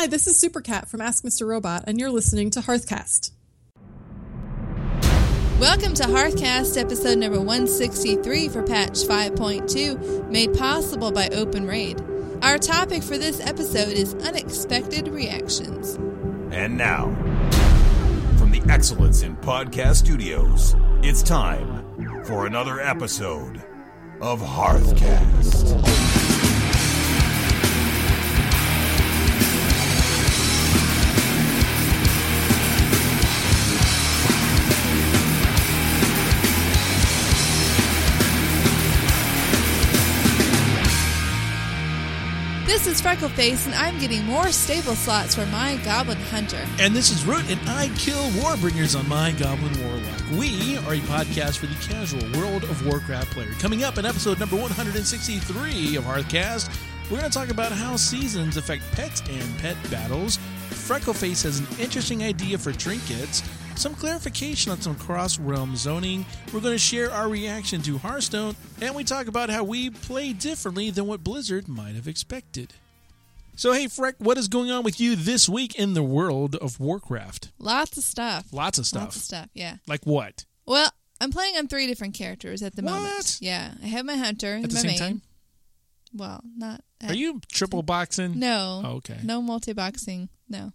Hi, this is Supercat from Ask Mr. Robot, and you're listening to Hearthcast. Welcome to Hearthcast, episode number 163 for patch 5.2, made possible by Open Raid. Our topic for this episode is unexpected reactions. And now, from the Excellence in Podcast Studios, it's time for another episode of Hearthcast. This is Freckleface, and I'm getting more stable slots for my Goblin Hunter. And this is Root, and I kill Warbringers on my Goblin Warlock. We are a podcast for the casual World of Warcraft player. Coming up in episode number 163 of Hearthcast, we're going to talk about how seasons affect pets and pet battles. Freckleface has an interesting idea for trinkets, some clarification on some cross realm zoning. We're going to share our reaction to Hearthstone, and we talk about how we play differently than what Blizzard might have expected. So, hey, Freck, what is going on with you this week in the world of Warcraft? Lots of stuff. Lots of stuff. Lots of stuff, yeah. Like what? Well, I'm playing on three different characters at the What? moment. Yeah, I have my Hunter, At the my same main. time? Well, not. Are you triple boxing? No. Oh, okay. No multi boxing. No.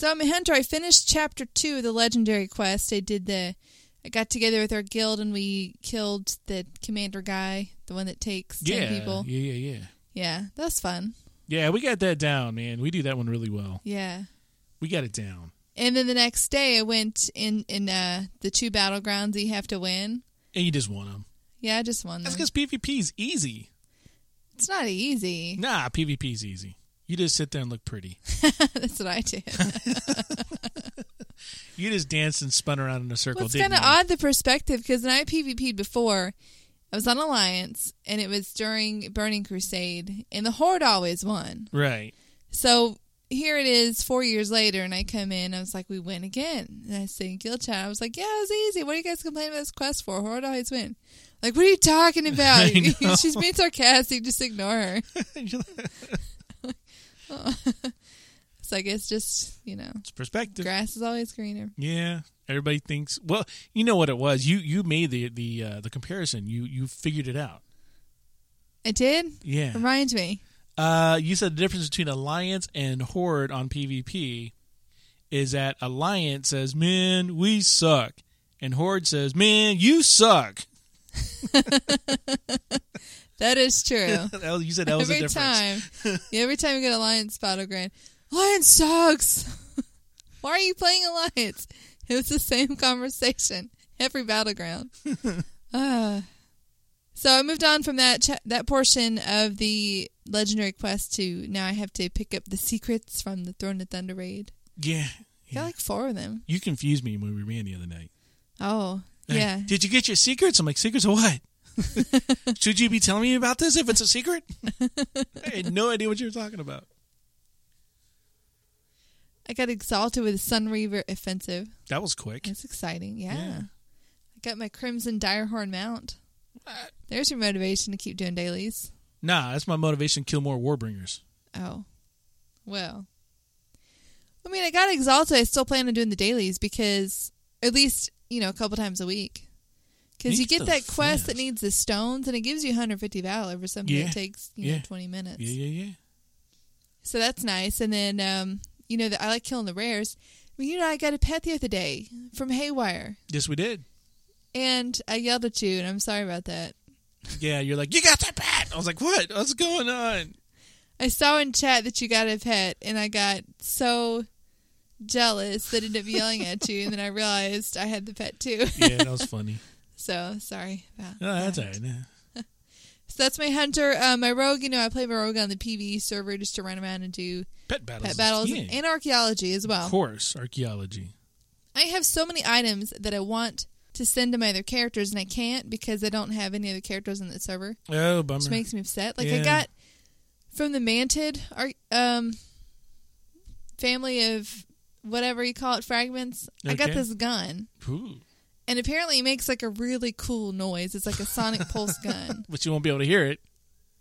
So I'm a hunter. I finished chapter two of the legendary quest. I did the. I got together with our guild and we killed the commander guy, the one that takes ten people. yeah, yeah, yeah. Yeah, that's fun. Yeah, we got that down, man. We do that one really well. Yeah. We got it down. And then the next day, I went in in uh, the two battlegrounds you have to win. And you just won them. Yeah, I just won Them. That's because PvP's easy. It's not easy. Nah, PvP's easy. You just sit there and look pretty. that's what I did. You just danced and spun around in a circle, Well, it's kind of odd the perspective because when I PvP'd before, I was on Alliance and it was during Burning Crusade, and the Horde always won. Right. So here it is, four years later, and I come in. I was like, "We win again." And I say in guild chat, I was like, "Yeah, it was easy. What are you guys complaining about this quest for? Horde always win." Like, what are you talking about? She's being sarcastic. Just ignore her. It's like it's just you know, it's perspective. grass is always greener. Yeah. Everybody thinks. Well, you know what it was. You you made the the uh, the comparison. You you figured it out. I did. Yeah. reminds me. Uh, you said the difference between Alliance and Horde on PvP is that Alliance says, "Man, we suck," and Horde says, "Man, you suck." That is true. That was- you said that was every time, yeah, every time we get Alliance Battleground, Alliance sucks. Why are you playing Alliance? It was the same conversation every battleground. Ah. so I moved on from that cha- that portion of the legendary quest to now I have to pick up the secrets from the Throne of Thunder raid. Yeah. Yeah. got like four of them. You confused me when we ran the other night. Oh, yeah. Did you get your secrets? I'm like, secrets of what? Should you be telling me about this if it's a secret? I had no idea what you were talking about. I got exalted with Sun Reaver offensive. That was quick. That's exciting. Yeah. Yeah. I got my Crimson Direhorn mount. What? There's your motivation to keep doing dailies. Nah, that's my motivation. To kill more Warbringers. Oh. Well. I mean, I got exalted. I still plan on doing the dailies because at least, you know, a couple times a week. Because You get that quest that needs the stones and it gives you 150 valor for something Yeah. that takes, you know, 20 minutes. Yeah, yeah, yeah. So that's nice. And then, um, you know, the, I like killing the rares. Mean, you know, I got a pet the other day from Haywire. Yes, we did. And I yelled at you, and I'm sorry about that. Yeah, you're like, you got that pet. I was like, what? What's going on? I saw in chat that you got a pet, and I got so jealous that I ended up yelling at you, and then I realized I had the pet too. Yeah, that was funny. so sorry about No, that's that. all right. Yeah. So that's my hunter. Uh, my rogue, you know, I play my rogue on the PvE server just to run around and do Pet battles. pet battles Yeah. and archaeology as well. Of course, archaeology. I have so many items that I want to send to my other characters, and I can't because I don't have any other characters on the server, Oh, bummer. which makes me upset. Like I got from the Manted ar- um, family of whatever you call it fragments. I got this gun, Ooh. And apparently it makes like a really cool noise. It's like a sonic pulse gun. But you won't be able to hear it.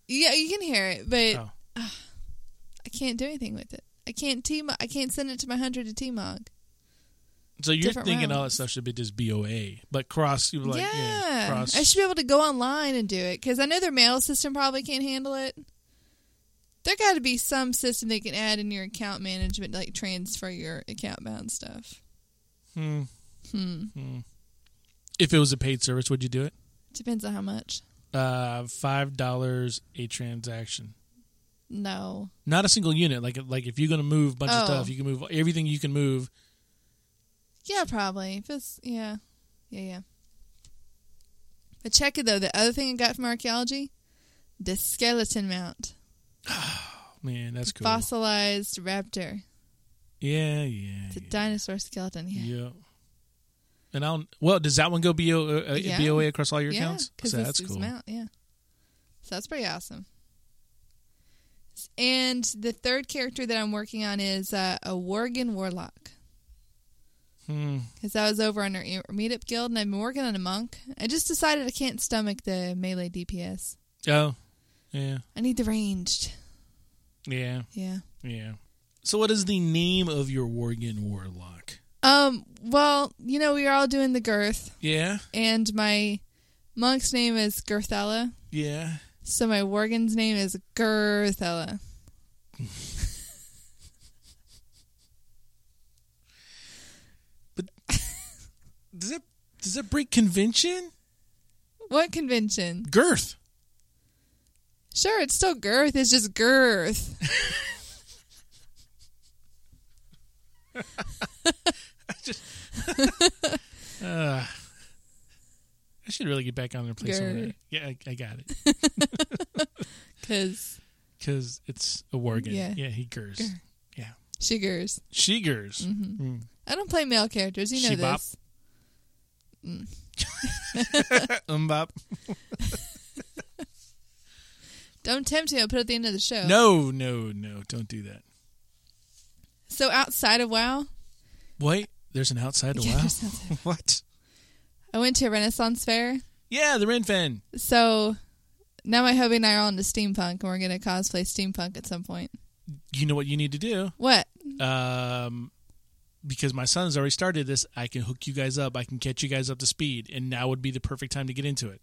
Yeah, you can hear it, but Oh. I can't do anything with it. I can't T. I can't send it to my hunter to T-Mog. So you're different thinking all that stuff should be just BOA, but cross you like yeah, yeah, cross. I should be able to go online and do it because I know their mail system probably can't handle it. There got to be some system they can add in your account management, to, like transfer your account bound stuff. Hmm. Hmm. Hmm. If it was a paid service, would you do it? Depends on how much. Uh, five dollars a transaction. No. Not a single unit. Like like if you're gonna move a bunch of Oh. stuff, you can move everything you can move. Yeah, probably. If it's yeah, yeah, yeah. But check it though. The other thing I got from archaeology, the skeleton mount, Oh Man, that's cool. fossilized raptor. Yeah, yeah. It's a yeah. dinosaur skeleton. Yeah. Yeah. And I'll well, does that one go BO, uh, Yeah. BOA across all your Yeah, accounts? So that's cool. mount. Yeah. So that's pretty awesome. And the third character that I'm working on is uh, a Worgen Warlock. Hmm. Because I was over on our meetup guild and I've been working on a monk. I just decided I can't stomach the melee DPS. Oh, yeah, I need the ranged. yeah, Yeah. yeah. So, what is the name of your Worgen warlock? Um. Well, you know, we are all doing the girth, Yeah, and my monk's name is Girthella. yeah. So my Worgen's name is Girthella. But does it does it break convention? What convention? Girth. Sure, it's still girth. It's just girth. Uh, I should really get back on there and play some of that. Yeah, I, I got it Because because it's a Worgen. Yeah. yeah, he gurs. Yeah, she gurs. she gurs. Mm-hmm. Mm. I don't play male characters. You know She-bop. this. Umbop. Don't tempt me. I'll put it at the end of the show. No, no, no! Don't do that. So outside of WoW, Wait, there's an outside of Yeah, WoW. there's what? I went to a Renaissance fair. Yeah, the Renfen. So now my hubby and I are on to steampunk, and we're going to cosplay steampunk at some point. You know what you need to do? What? Um, because my son's already started this, I can hook you guys up. I can catch you guys up to speed, and now would be the perfect time to get into it.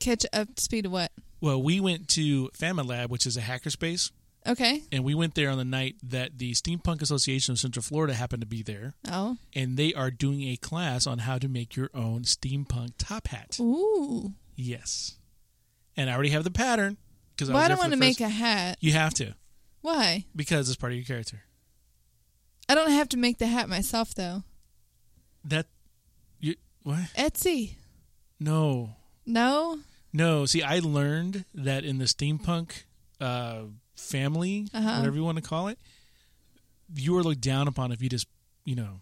Catch up to speed of what? Well, we went to FamiLAB, which is a hackerspace, Okay. and we went there on the night that the Steampunk Association of Central Florida happened to be there, Oh. and they are doing a class on how to make your own steampunk top hat. Ooh. Yes, and I already have the pattern because Well, I don't want to make a hat. You have to Why? because it's part of your character. I don't have to make the hat myself, though. That you what? Etsy. No, No? No, see, I learned that in the steampunk uh, family, Uh-huh. whatever you want to call it, you are looked down upon if you just, you know,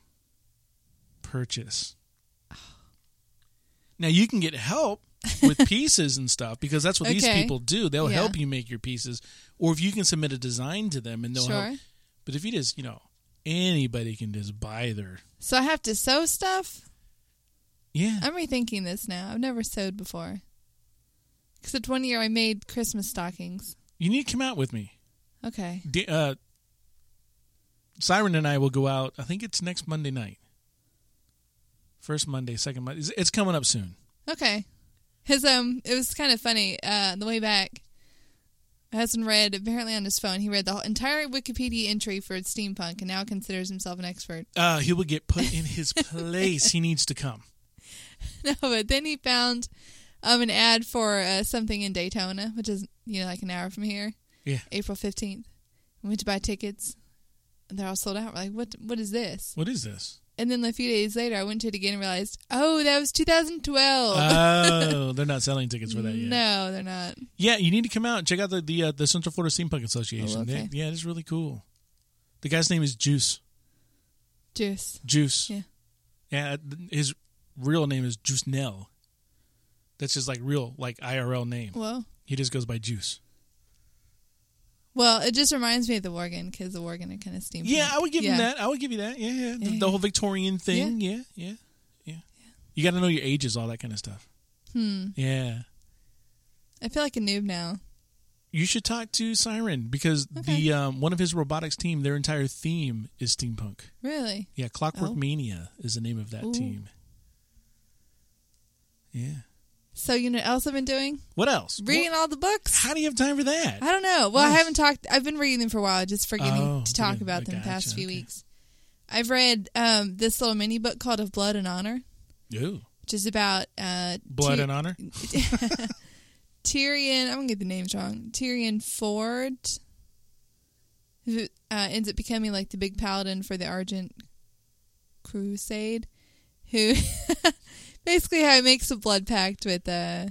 purchase. Now you can get help with pieces and stuff because that's what these people do. They'll Yeah. help you make your pieces, or if you can submit a design to them and they'll Sure. help. But if you just, you know, anybody can just buy their So I have to sew stuff? yeah. I'm rethinking this now. I've never sewed before. Except one year I made Christmas stockings. You need to come out with me. Okay. D- uh, Siren and I will go out. I think it's next Monday night. First Monday, second Monday. It's, it's coming up soon. Okay. His um it was kind of funny. Uh the way back my husband read apparently on his phone, he read the whole entire Wikipedia entry for steampunk and now considers himself an expert. Uh, he will get put in his place. he needs to come. No, but then he found um an ad for uh, something in Daytona, which is you know like an hour from here. Yeah. April fifteenth. We went to buy tickets, and they're all sold out. We're like, what? What is this? What is this? And then a few days later, I went to it again and realized, oh, that was 2012. Oh, they're not selling tickets for that yet. No, they're not. Yeah, you need to come out and check out the the, uh, the Central Florida Steampunk Association. Oh, okay. They- yeah, it's really cool. The guy's name is Juice. Juice. Juice. Yeah. Yeah, his real name is Juice Nell. That's just like real, like IRL name. Well, He just goes by Juice. well, it just reminds me of the Worgen because the Worgen are kind of steampunk. Yeah, I would give yeah. him that. I would give you that. Yeah, yeah. The, Yeah, the whole Victorian thing. Yeah, yeah, yeah. You got to know your ages, all that kind of stuff. Hmm. Yeah. I feel like a noob now. You should talk to Siren because the um, one of his robotics team, their entire theme is steampunk. Really? Yeah, Clockwork Oh. Mania is the name of that Ooh. team. Yeah. So you know what else I've been doing? What else? Reading What- all the books. how do you have time for that? I don't know. Well, I haven't talked. I've been reading them for a while, just forgetting Oh, to talk okay. about I them the past few okay. weeks. I've read um, this little mini book called "Of Blood and Honor," Ooh. which is about uh, Blood Tyr- and honor. Tirion. I'm gonna get the names wrong. Tirion Ford, who uh, ends up becoming like the big paladin for the Argent Crusade, who basically how he makes a blood pact with uh,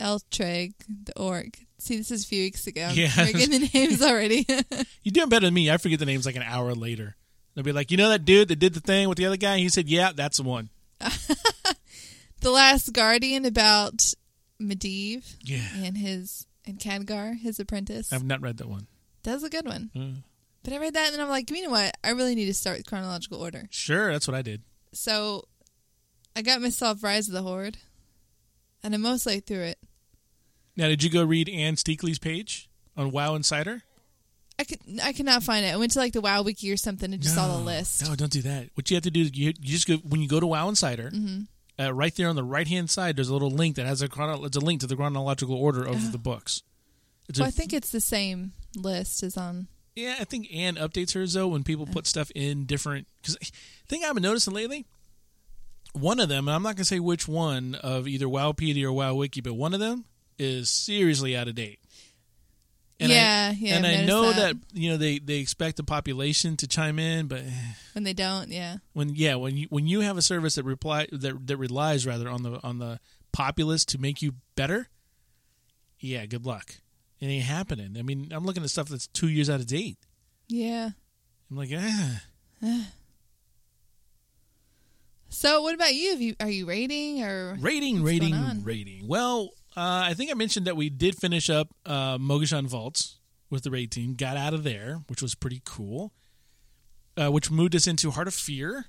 Eitrigg, the orc. See, this is a few weeks ago. I'm Yeah. forgetting the names already. You're doing better than me. I forget the names like an hour later. They'll be like, you know that dude that did the thing with the other guy? He said, yeah, that's the one. the Last Guardian about Medivh Yeah. and his and Khadgar, his apprentice. I've not read that one. That was a good one. Uh, But I read that and then I'm like, you know what? I really need to start with chronological order. sure, that's what I did. So I got myself Rise of the Horde, and I'm mostly through it. Now, did you go read Anne Stickney's page on WoW Insider? I could I could not find it. I went to like the WoW wiki or something and just saw the list. No, don't do that. What you have to do is you, you just go when you go to WoW Insider. Mm-hmm. Uh, right there on the right hand side, there's a little link that has a chrono- it's a link to the chronological order of the books. It's Well, a, I think it's the same list as on. yeah, I think Anne updates hers though when people put stuff in different. Because thing I've been noticing lately, one of them, and I'm not gonna say which one of either WoWpedia or WoWWiki, but one of them is seriously out of date. And I- yeah, yeah. and I've I know that. that. you know they, they expect the population to chime in, but when they don't, yeah, when yeah when you when you have a service that reply that that relies rather on the on the populace to make you better, yeah, good luck. It ain't happening. I mean, I'm looking at stuff that's two years out of date. yeah. I'm like, ah, So, what about you? Have you are you rating or rating, rating, rating. Well, uh, I think I mentioned that we did finish up uh, Mogu'shan Vaults with the raid team. Got out of there, which was pretty cool. Uh, which moved us into Heart of Fear.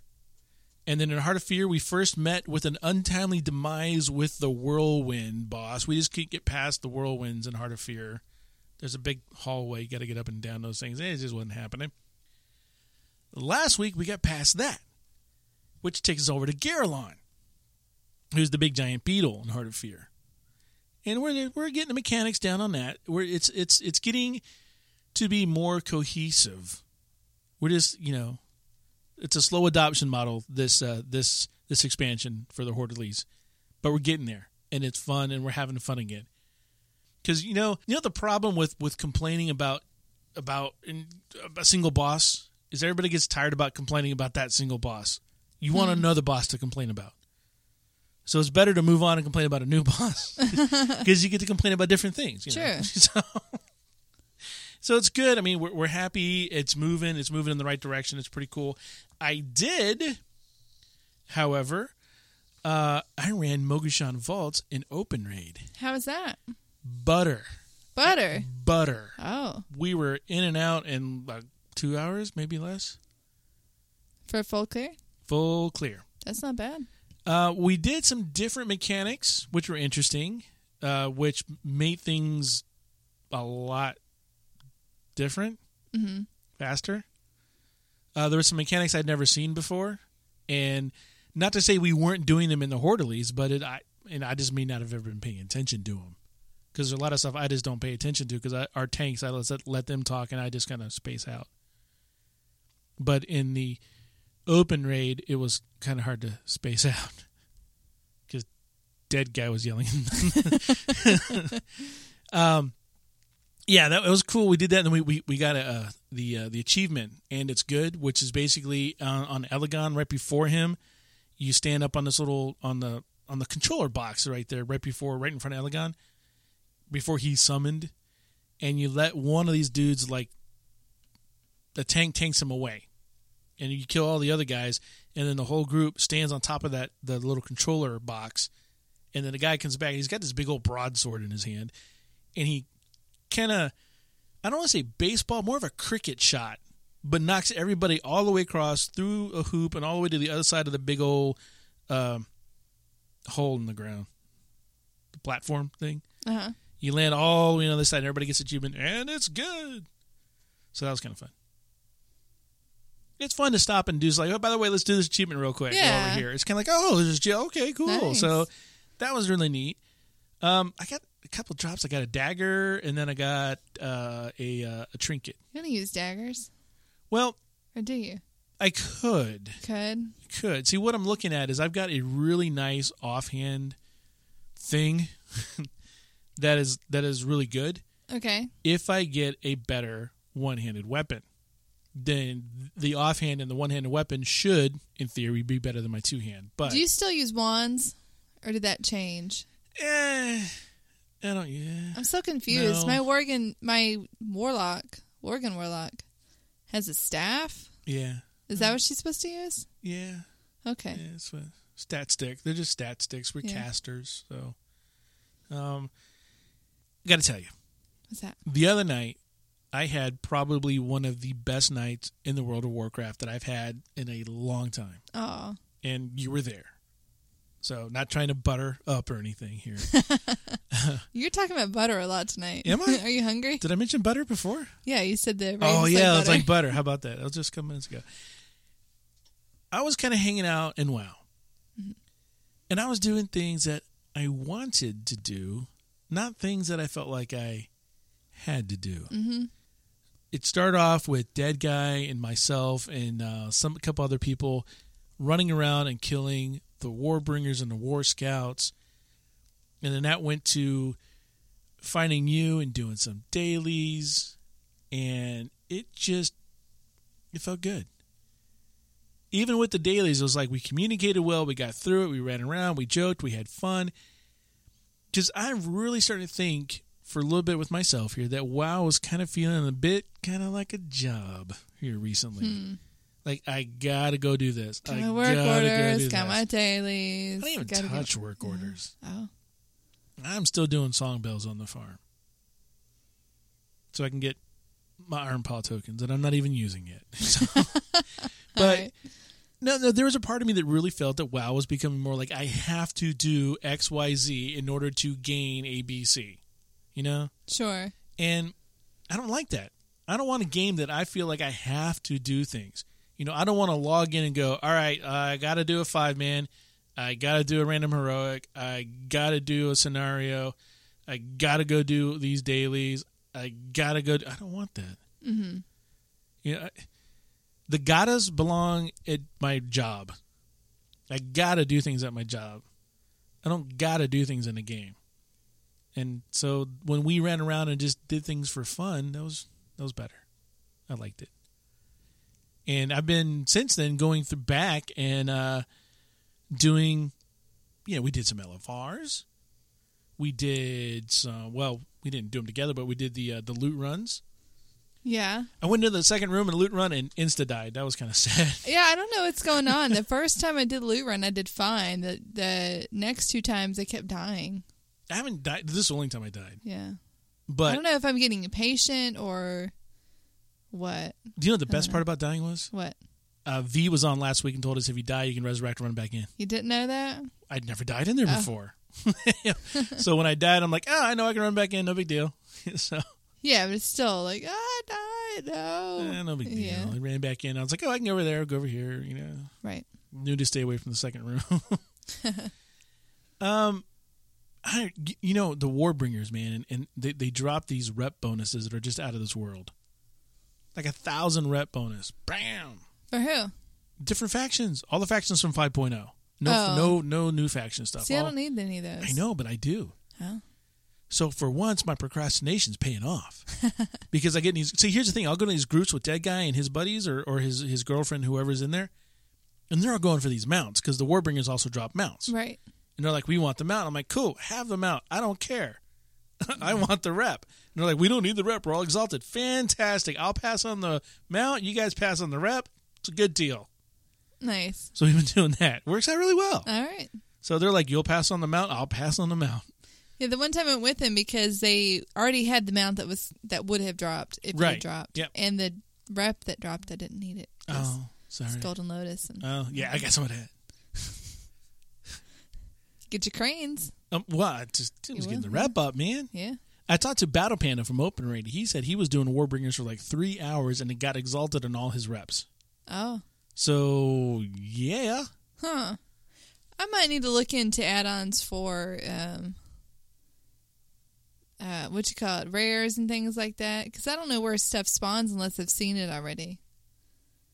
And then in Heart of Fear, we first met with an untimely demise with the Whirlwind boss. We just couldn't get past the Whirlwinds in Heart of Fear. There's a big hallway. You got to get up and down those things. It just wasn't happening. Last week, we got past that, which takes us over to Garalon, who's the big giant beetle in Heart of Fear. And we're we're getting the mechanics down on that. Where it's it's it's getting to be more cohesive. We're just you know it's a slow adoption model this uh, this this expansion for the Hordelies, but we're getting there and it's fun and we're having fun again. Because you know you know the problem with with complaining about about in, a single boss is everybody gets tired about complaining about that single boss. You want another boss to complain about. So it's better to move on and complain about a new boss because you get to complain about different things. You know? Sure. So, so it's good. I mean, we're, we're happy. It's moving. It's moving in the right direction. It's pretty cool. I did, however, uh, I ran Mogu'shan Vaults in Open Raid. how is that? Butter, Butter. butter. Oh, We were in and out in like two hours, maybe less. for full clear. Full clear. That's not bad. Uh, we did some different mechanics, which were interesting, uh, which made things a lot different, hmm faster. Uh, there were some mechanics I'd never seen before, and not to say we weren't doing them in the Hordelies, but it, I and I just may not have ever been paying attention to them because there's a lot of stuff I just don't pay attention to because our tanks I let let them talk and I just kind of space out. But in the open raid, it was kind of hard to space out because dead guy was yelling. um, yeah, that was cool. We did that, and we we, we got a, uh, the uh, the achievement, and it's good, which is basically uh, on Elegon right before him. You stand up on this little on the on the controller box right there, right before, right in front of Elegon, before he's summoned, and you let one of these dudes like the tank tanks him away, and you kill all the other guys, and then the whole group stands on top of that the little controller box, and then the guy comes back. He's got this big old broadsword in his hand, and he kind of I don't want to say baseball, more of a cricket shot, but knocks everybody all the way across through a hoop and all the way to the other side of the big old um, hole in the ground, the platform thing. Uh huh. You land all the way on the other side, and everybody gets a achievement, and it's good. So that was kind of fun. It's fun to stop and do. Like, oh, by the way, let's do this achievement real quick while we're here. It's kind of like, oh, this is jail. Okay, cool. Nice. So that was really neat. Um, I got a couple drops. I got a dagger, and then I got uh, a uh, a trinket. You don't use daggers, Well, or do you? I could Could. could see what I'm looking at is I've got a really nice offhand thing that is that is really good. Okay. If I get a better one-handed weapon, then the offhand and the one-handed weapon should, in theory, be better than my two-hand. But Do you still use wands, or did that change? eh, I don't. Yeah, I'm so confused. No. My Worgen, my warlock, Worgen warlock, has a staff. yeah, Is that what she's supposed to use? yeah. Okay. Yeah, it's a stat stick. They're just stat sticks. We're Yeah. casters, so. Um, got to tell you. What's that? the other night i had probably one of the best nights in the world of warcraft that i've had in a long time. Oh, and you were there. So not trying to butter up or anything here. You're talking about butter a lot tonight. Am I? Are you hungry? did i mention butter before? Yeah, you said the. oh yeah like it's like butter. How about that? That was just a couple minutes ago. I was kind of hanging out in wow. And i was doing things that i wanted to do not things that i felt like i had to do. Mm-hmm. It started off with dead guy and myself and uh, some a couple other people running around and killing the warbringers and the war scouts. And then that went to finding you and doing some dailies. And it just it felt good. Even with the dailies it was like we communicated well we got through it we ran around we joked we had fun. Because i'm really starting to think for a little bit with myself here that WoW was kind of feeling a bit kind of like a job here recently. Hmm. Like I gotta go do this. Got my work orders, got my dailies. I don't even touch work orders. Oh, I'm still doing song bells on the farm, so I can get my iron paw tokens that I'm not even using yet. So, but no, no, there was a part of me that really felt that WoW was becoming more like I have to do X, Y, Z in order to gain ABC. You know, sure. And I don't like that. I don't want a game that I feel like I have to do things. You know, I don't want to log in and go, all right, I got to do a five man. I got to do a random heroic. I got to do a scenario. I got to go do these dailies. I got to go. I don't want that. Mm-hmm. You know, I- the gotta's belong at my job. I got to do things at my job. I don't got to do things in a game. And so when we ran around and just did things for fun, that was that was better. I liked it. And I've been since then going through back and uh doing yeah, we did some LFRs. We did some well, we didn't do them together, but we did the uh, the loot runs. Yeah. I went into the second room and loot run and insta died. That was kind of sad. Yeah, I don't know what's going on. the first time I did loot run, I did fine. The the next two times, I kept dying. I haven't died. This is the only time I died. Yeah. But I don't know if I'm getting impatient or what. do you know what the best part about dying was? What? Uh, v was on last week and told us if you die, you can resurrect and run back in. You didn't know that? I'd never died in there Oh. before. so when I died, I'm like, oh, I know I can run back in. No big deal. so Yeah, but it's still like, ah, I died. No. eh, no big deal. Yeah. I ran back in. I was like, oh, I can go over there, go over here. You know, Right. knew to stay away from the second room. um, I, you know, the Warbringers, man, and, and they they drop these rep bonuses that are just out of this world. Like a thousand rep bonus, bam! For who? Different factions, all the factions from 5.0. No, Oh. no, no new faction stuff. See, I don't need any of those. I know, but I do. Oh. So for once, my procrastination's paying off because I get these. See, here's the thing: I'll go to these groups with Dead Guy and his buddies, or, or his his girlfriend, whoever's in there, and they're all going for these mounts because the Warbringers also drop mounts, Right. And they're like, "We want the mount." I'm like, "Cool, have the mount. I don't care. I want the rep." And they're like, "We don't need the rep. We're all exalted. Fantastic. I'll pass on the mount. You guys pass on the rep. It's a good deal." Nice. So we've been doing that. Works out really well. All right. So they're like, "You'll pass on the mount. I'll pass on the mount." Yeah, the one time I went with him because they already had the mount that was that would have dropped if it had dropped. Yep. And the rep that dropped, I didn't need it. It Oh, sorry. it's Golden Lotus and Oh, yeah. I got some of that. get your cranes. Um, well, I just it was You getting the rep up, man. Yeah. I talked to Battle Panda from Open Raid. He said he was doing Warbringers for like three hours and it got exalted in all his reps. Oh, So yeah, huh. I might need to look into add-ons for um, uh, what you call it, rares and things like that. Because I don't know where stuff spawns unless I've seen it already.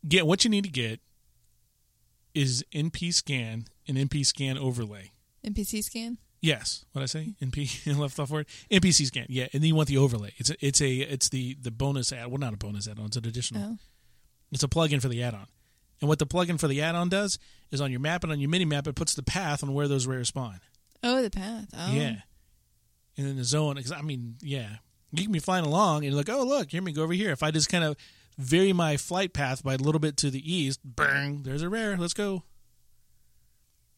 get what you need to get is NP scan and NP scan overlay. NPC scan. Yes, what I say? NP left off word NPC scan. Yeah, and then you want the overlay. It's a, it's a it's the the bonus add. Well, not a bonus add-on. It's an additional. Oh, It's a plugin for the add-on. And what the plugin for the add-on does is on your map and on your mini map, it puts the path on where those rares spawn. oh, the path. Oh, Yeah. And then the zone, because I mean, yeah, you can be flying along and you're like, oh look, here me go over here. If I just kind of vary my flight path by a little bit to the east, bang, there's a rare. Let's go.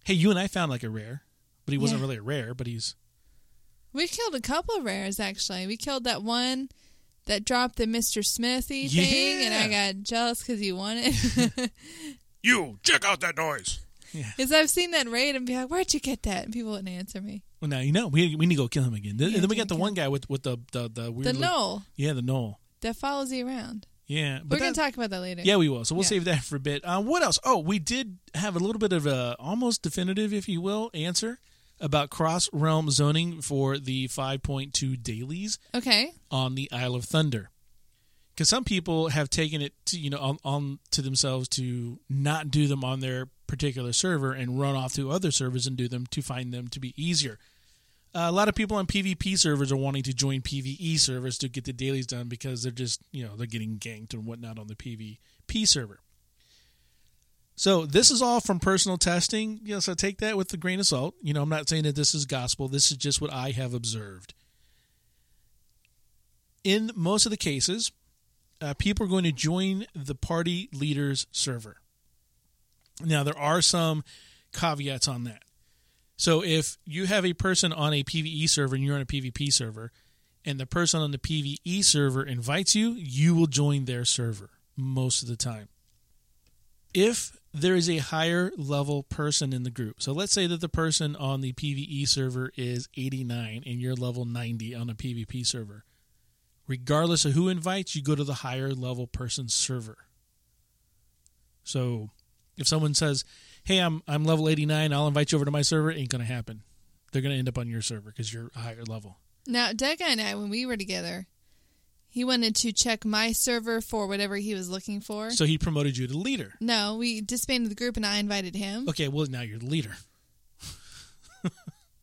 Hey, you and I found like a rare, but he wasn't Yeah. really a rare, but he's We killed a couple of rares actually. We killed that one that dropped the Mr. Smithy thing, and I got jealous because he won it. You check out that noise. Because I've seen that raid and be like, "Where'd you get that?" And people wouldn't answer me. well now you know we we need to go kill him again. Then- Yeah, and then we got the one guy with with the the the weird The look- gnoll yeah the gnoll that follows you around. yeah. But We're gonna talk about that later. Yeah, we will. So we'll Yeah. save that for a bit. Uh, what else? Oh, we did have a little bit of a almost definitive, if you will, answer about cross realm zoning for the 5.2 dailies Okay. on the Isle of Thunder. Because some people have taken it to you know on, on to themselves to not do them on their particular server and run off to other servers and do them to find them to be easier. Uh, a lot of people on PvP servers are wanting to join PvE servers to get the dailies done because they're just you know they're getting ganked and whatnot on the PvP server. So this is all from personal testing. You know, so take that with a grain of salt. You know, I'm not saying that this is gospel. This is just what I have observed. In most of the cases, uh, people are going to join the party leader's server. Now, there are some caveats on that. So, if you have a person on a PvE server and you're on a PvP server, and the person on the PvE server invites you, you will join their server most of the time. If there is a higher level person in the group, so let's say that the person on the PvE server is 89 and you're level 90 on a PvP server, regardless of who invites, you go to the higher level person's server. So if someone says, "Hey, I'm I'm level 89, I'll invite you over to my server," it ain't gonna happen. They're gonna end up on your server because you're a higher level. Now, Doug and I, when we were together, he wanted to check my server for whatever he was looking for. So he promoted you to leader. no, we disbanded the group, and I invited him. Okay, well now you're the leader.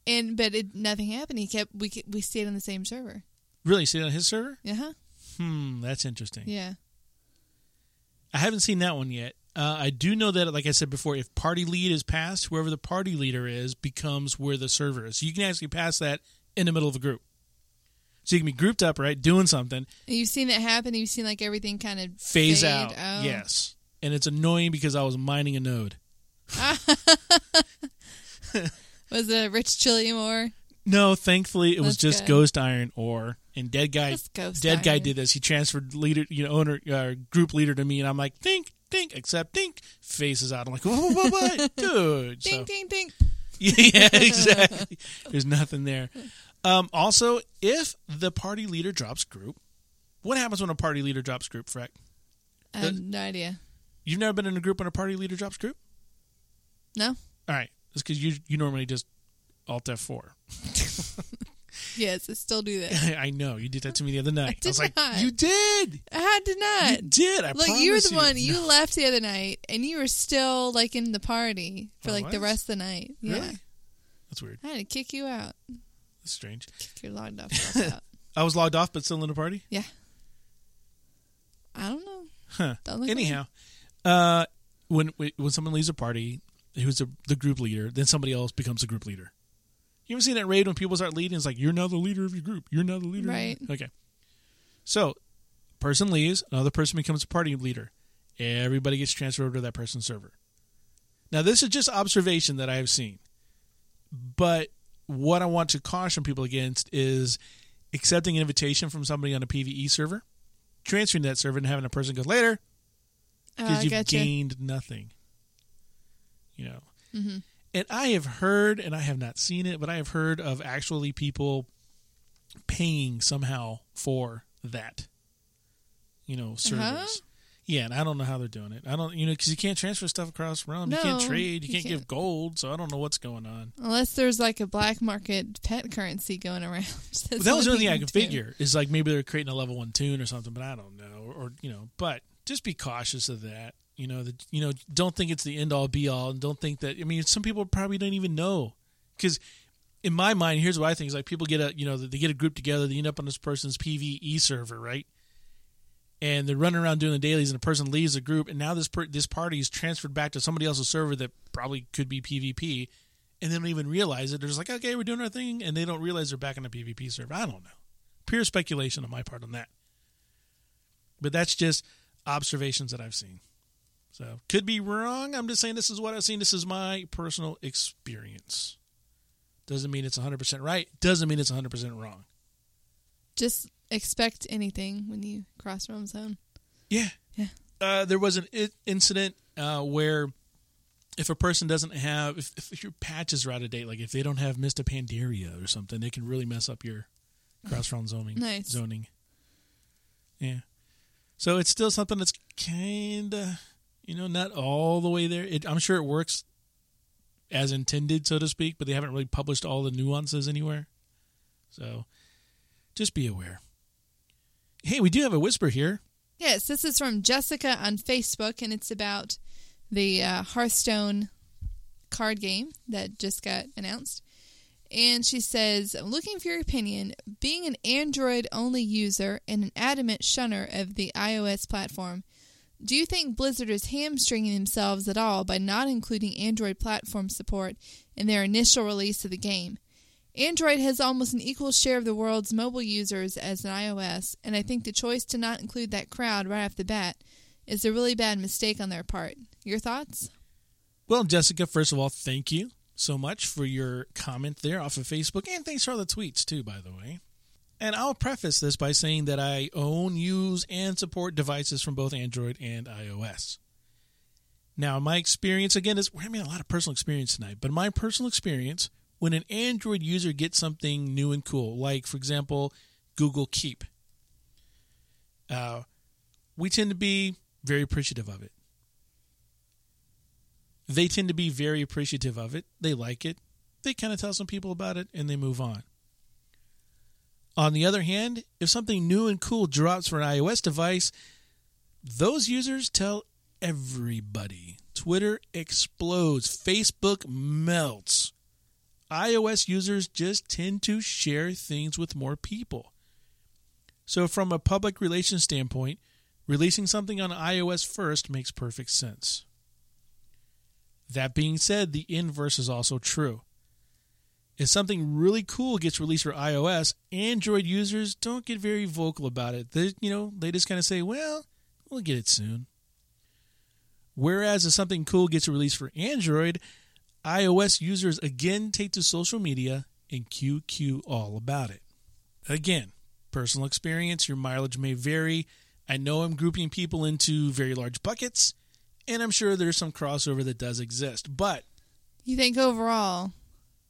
And but it, nothing happened. He kept we we stayed on the same server. Really, sit on his server? Uh huh. Hmm, that's interesting. Yeah. I haven't seen that one yet. Uh, I do know that, like I said before, if party lead is passed, whoever the party leader is becomes where the server is. So you can actually pass that in the middle of a group. So you can be grouped up, right, doing something, you've seen that happen. You've seen like everything kind of phase fade? out. Yes. And it's annoying because I was mining a node. Was it a rich trillium ore? No, thankfully it was just good. ghost iron ore. And dead guy, dead guy did this. He transferred leader, you know, owner, uh, group leader to me, and I'm like, think, think, except think, faces out. I'm like, what, what, what, dude? Ding So- ding ding. yeah, exactly. There's nothing there. Um, also, if the party leader drops group, what happens when a party leader drops group, Freck? I have no idea. You've never been in a group when a party leader drops group? No. All right. It's because you you normally just Alt F4. Yes, I still do that. I know. You did that to me the other night. I, did was like, not. you did. I did not. You did. I Look, you were the one. No. You left the other night, and you were still like in the party for I like the rest of the night. Yeah, Really? That's weird. I had to kick you out. Strange. You're logged off. I was logged off, but still in the party. Yeah. I don't know. Huh. Don't Anyhow, uh, when when someone leaves a party, who's the, the group leader, then somebody else becomes the group leader. You ever seen that raid when people start leading? It's like you're now the leader of your group. You're now the leader. of your Right. Okay. So, person leaves, another person becomes a party leader. Everybody gets transferred over to that person's server. Now, this is just observation that I have seen, but what I want to caution people against is accepting an invitation from somebody on a PVE server, transferring that server, and having a person go later Oh, because I you've gotcha. gained nothing. You know, Mhm. and I have heard, and I have not seen it, but I have heard of actually people paying somehow for that. You know, servers. Uh-huh. Yeah, and I don't know how they're doing it. I don't, you know, because you can't transfer stuff across the realm. you can't trade. You, you can't, give can't. gold. So I don't know what's going on. Unless there's like a black market pet currency going around. That was the only thing I could can figure is like maybe they're creating a level one toon or something, but I don't know, or, or you know, but just be cautious of that. You know, that you know, don't think it's the end all be all, and don't think that. I mean, some people probably don't even know because in my mind, here's what I think: is like people get a you know they get a group together, they end up on this person's PVE server, right? And they're running around doing the dailies, and a person leaves the group, and now this per- this party is transferred back to somebody else's server that probably could be PvP, and they don't even realize it. They're just like, okay, we're doing our thing, and they don't realize they're back on a PvP server. I don't know. Pure speculation on my part on that. But that's just observations that I've seen. So could be wrong. I'm just saying this is what I've seen. This is my personal experience. Doesn't mean it's 100% right. Doesn't mean it's 100% wrong. Just expect anything when you cross realm zone. Yeah. Yeah. Uh, there was an I- incident uh, where if a person doesn't have, if, if your patches are out of date, like if they don't have Mists of Pandaria or something, they can really mess up your cross realm zoning. Nice. Zoning. Yeah. So it's still something that's kind of, you know, not all the way there. It, I'm sure it works as intended, so to speak, but they haven't really published all the nuances anywhere. So just be aware. Hey, we do have a whisper here. Yes, this is from Jessica on Facebook, and it's about the uh, Hearthstone card game that just got announced. And she says, looking for your opinion. Being an Android only user and an adamant shunner of the iOS platform, do you think Blizzard is hamstringing themselves at all by not including Android platform support in their initial release of the game? Android has almost an equal share of the world's mobile users as an iOS, and I think the choice to not include that crowd right off the bat is a really bad mistake on their part. Your thoughts? Well, Jessica, first of all, thank you so much for your comment there off of Facebook, and thanks for all the tweets too, by the way. And I'll preface this by saying that I own, use, and support devices from both Android and iOS. Now, my experience again is we're having a lot of personal experience tonight, but my personal experience when an Android user gets something new and cool, like for example, Google Keep, uh, we tend to be very appreciative of it they tend to be very appreciative of it. They like it. They kind of tell some people about it and they move on. On the other hand, if something new and cool drops for an iOS device, those users tell everybody. Twitter explodes, Facebook melts. iOS users just tend to share things with more people. So, from a public relations standpoint, releasing something on iOS first makes perfect sense. That being said, the inverse is also true. If something really cool gets released for iOS, Android users don't get very vocal about it. They, you know, they just kind of say, "Well, we'll get it soon." Whereas if something cool gets released for Android, iOS users again take to social media and QQ all about it. Again, personal experience, your mileage may vary. I know I'm grouping people into very large buckets, and I'm sure there's some crossover that does exist, but You think overall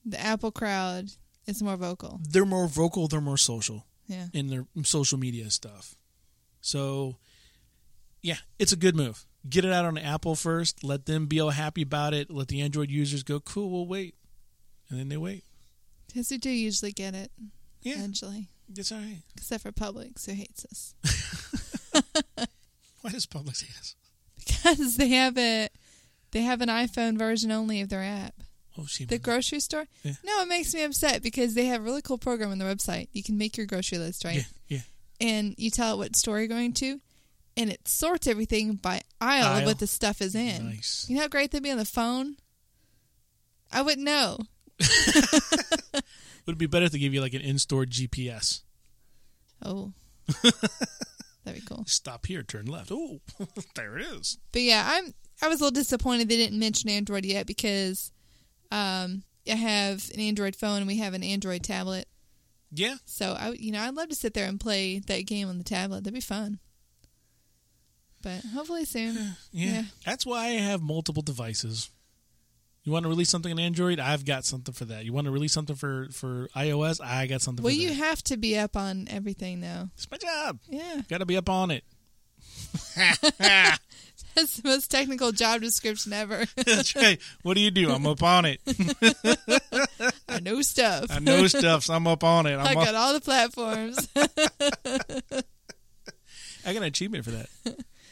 the Apple crowd is more vocal? they're more vocal, they're more social Yeah. in their social media stuff. So, yeah, it's a good move. Get it out on Apple first, let them be all happy about it, let the Android users go, cool, we'll wait. And then they wait. Because we do usually get it Yeah, eventually. it's all right. Except for Publix, who hates us. Why does Publix hate us? Because they have a they have an iPhone version only of their app. Oh, she The grocery store? Yeah. No, it makes me upset because they have a really cool program on their website. You can make your grocery list, right? Yeah, yeah. And you tell it what store you're going to, and it sorts everything by aisle, Aisle. of what the stuff is in. Nice. You know how great that'd be on the phone? I wouldn't know. Would it be better if they give you like an in-store GPS? Oh. That'd be cool. Stop here, turn left. Oh, there it is. But yeah, I'm I was a little disappointed they didn't mention Android yet because um, I have an Android phone and we have an Android tablet. Yeah, So I you know I'd love to sit there and play that game on the tablet. That'd be fun. But hopefully soon. yeah. Yeah. That's why I have multiple devices. You want to release something on Android? I've got something for that. You want to release something for for iOS? I got something Well, you that. have to be up on everything, though. it's my job. Yeah. Got to be up on it. That's the most technical job description ever. That's right. What do you do? I'm up on it. I know stuff. I know stuff, so I'm up on it. I'm I up- got all the platforms. I got an achievement for that.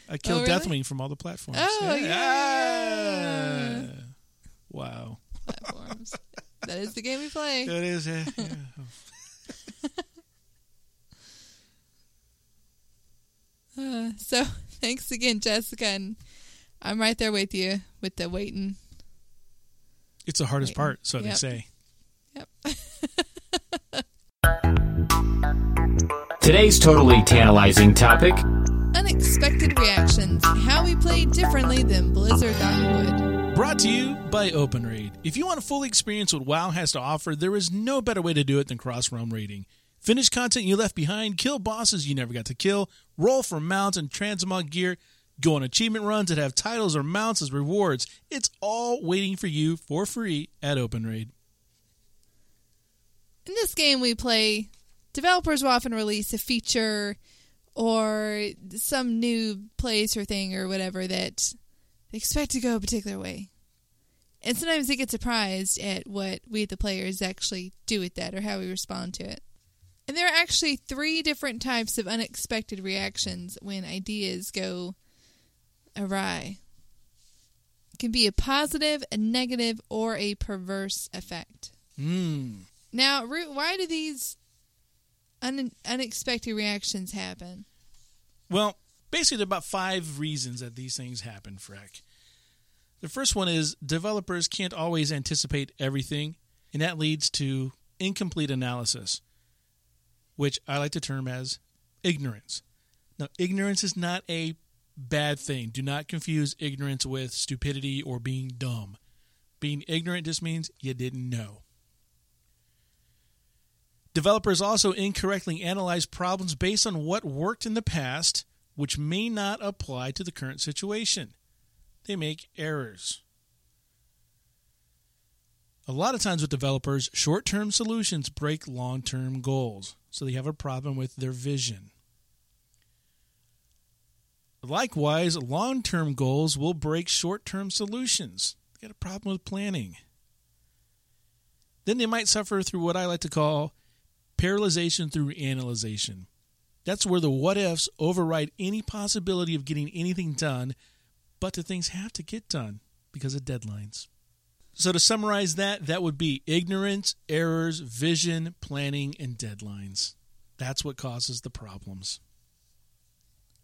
I killed really? Deathwing from all the platforms. Oh, yeah. Wow. platforms. That is the game we play. That is uh, yeah. Uh, so thanks again, Jessica, and I'm right there with you with the waiting. It's the hardest Wait. part, so they say. Yep. Today's totally tantalizing topic Unexpected reactions. How we play differently than Blizzard thought we would. Brought to you by OpenRaid. If you want to fully experience what WoW has to offer, there is no better way to do it than cross realm raiding. Finish content you left behind, kill bosses you never got to kill, roll for mounts and transmog gear, go on achievement runs that have titles or mounts as rewards. It's all waiting for you for free at OpenRaid. In this game we play, developers will often release a feature or some new place or thing or whatever that they expect to go a particular way. And sometimes they get surprised at what we, the players, actually do with that or how we respond to it. And there are actually three different types of unexpected reactions when ideas go awry. It can be a positive, a negative, or a perverse effect. Mmm. Now, Root, why do these un- unexpected reactions happen? Well, basically, there are about five reasons that these things happen, Freck. The first one is developers can't always anticipate everything, and that leads to incomplete analysis, which I like to term as ignorance. Now, ignorance is not a bad thing. Do not confuse ignorance with stupidity or being dumb. Being ignorant just means you didn't know. Developers also incorrectly analyze problems based on what worked in the past, which may not apply to the current situation. They make errors. A lot of times with developers, short term solutions break long term goals, so they have a problem with their vision. Likewise, long term goals will break short term solutions. They got a problem with planning. Then they might suffer through what I like to call paralyzation through analyzation. That's where the what ifs override any possibility of getting anything done, but the things have to get done because of deadlines. So, to summarize that, that would be ignorance, errors, vision, planning, and deadlines. That's what causes the problems.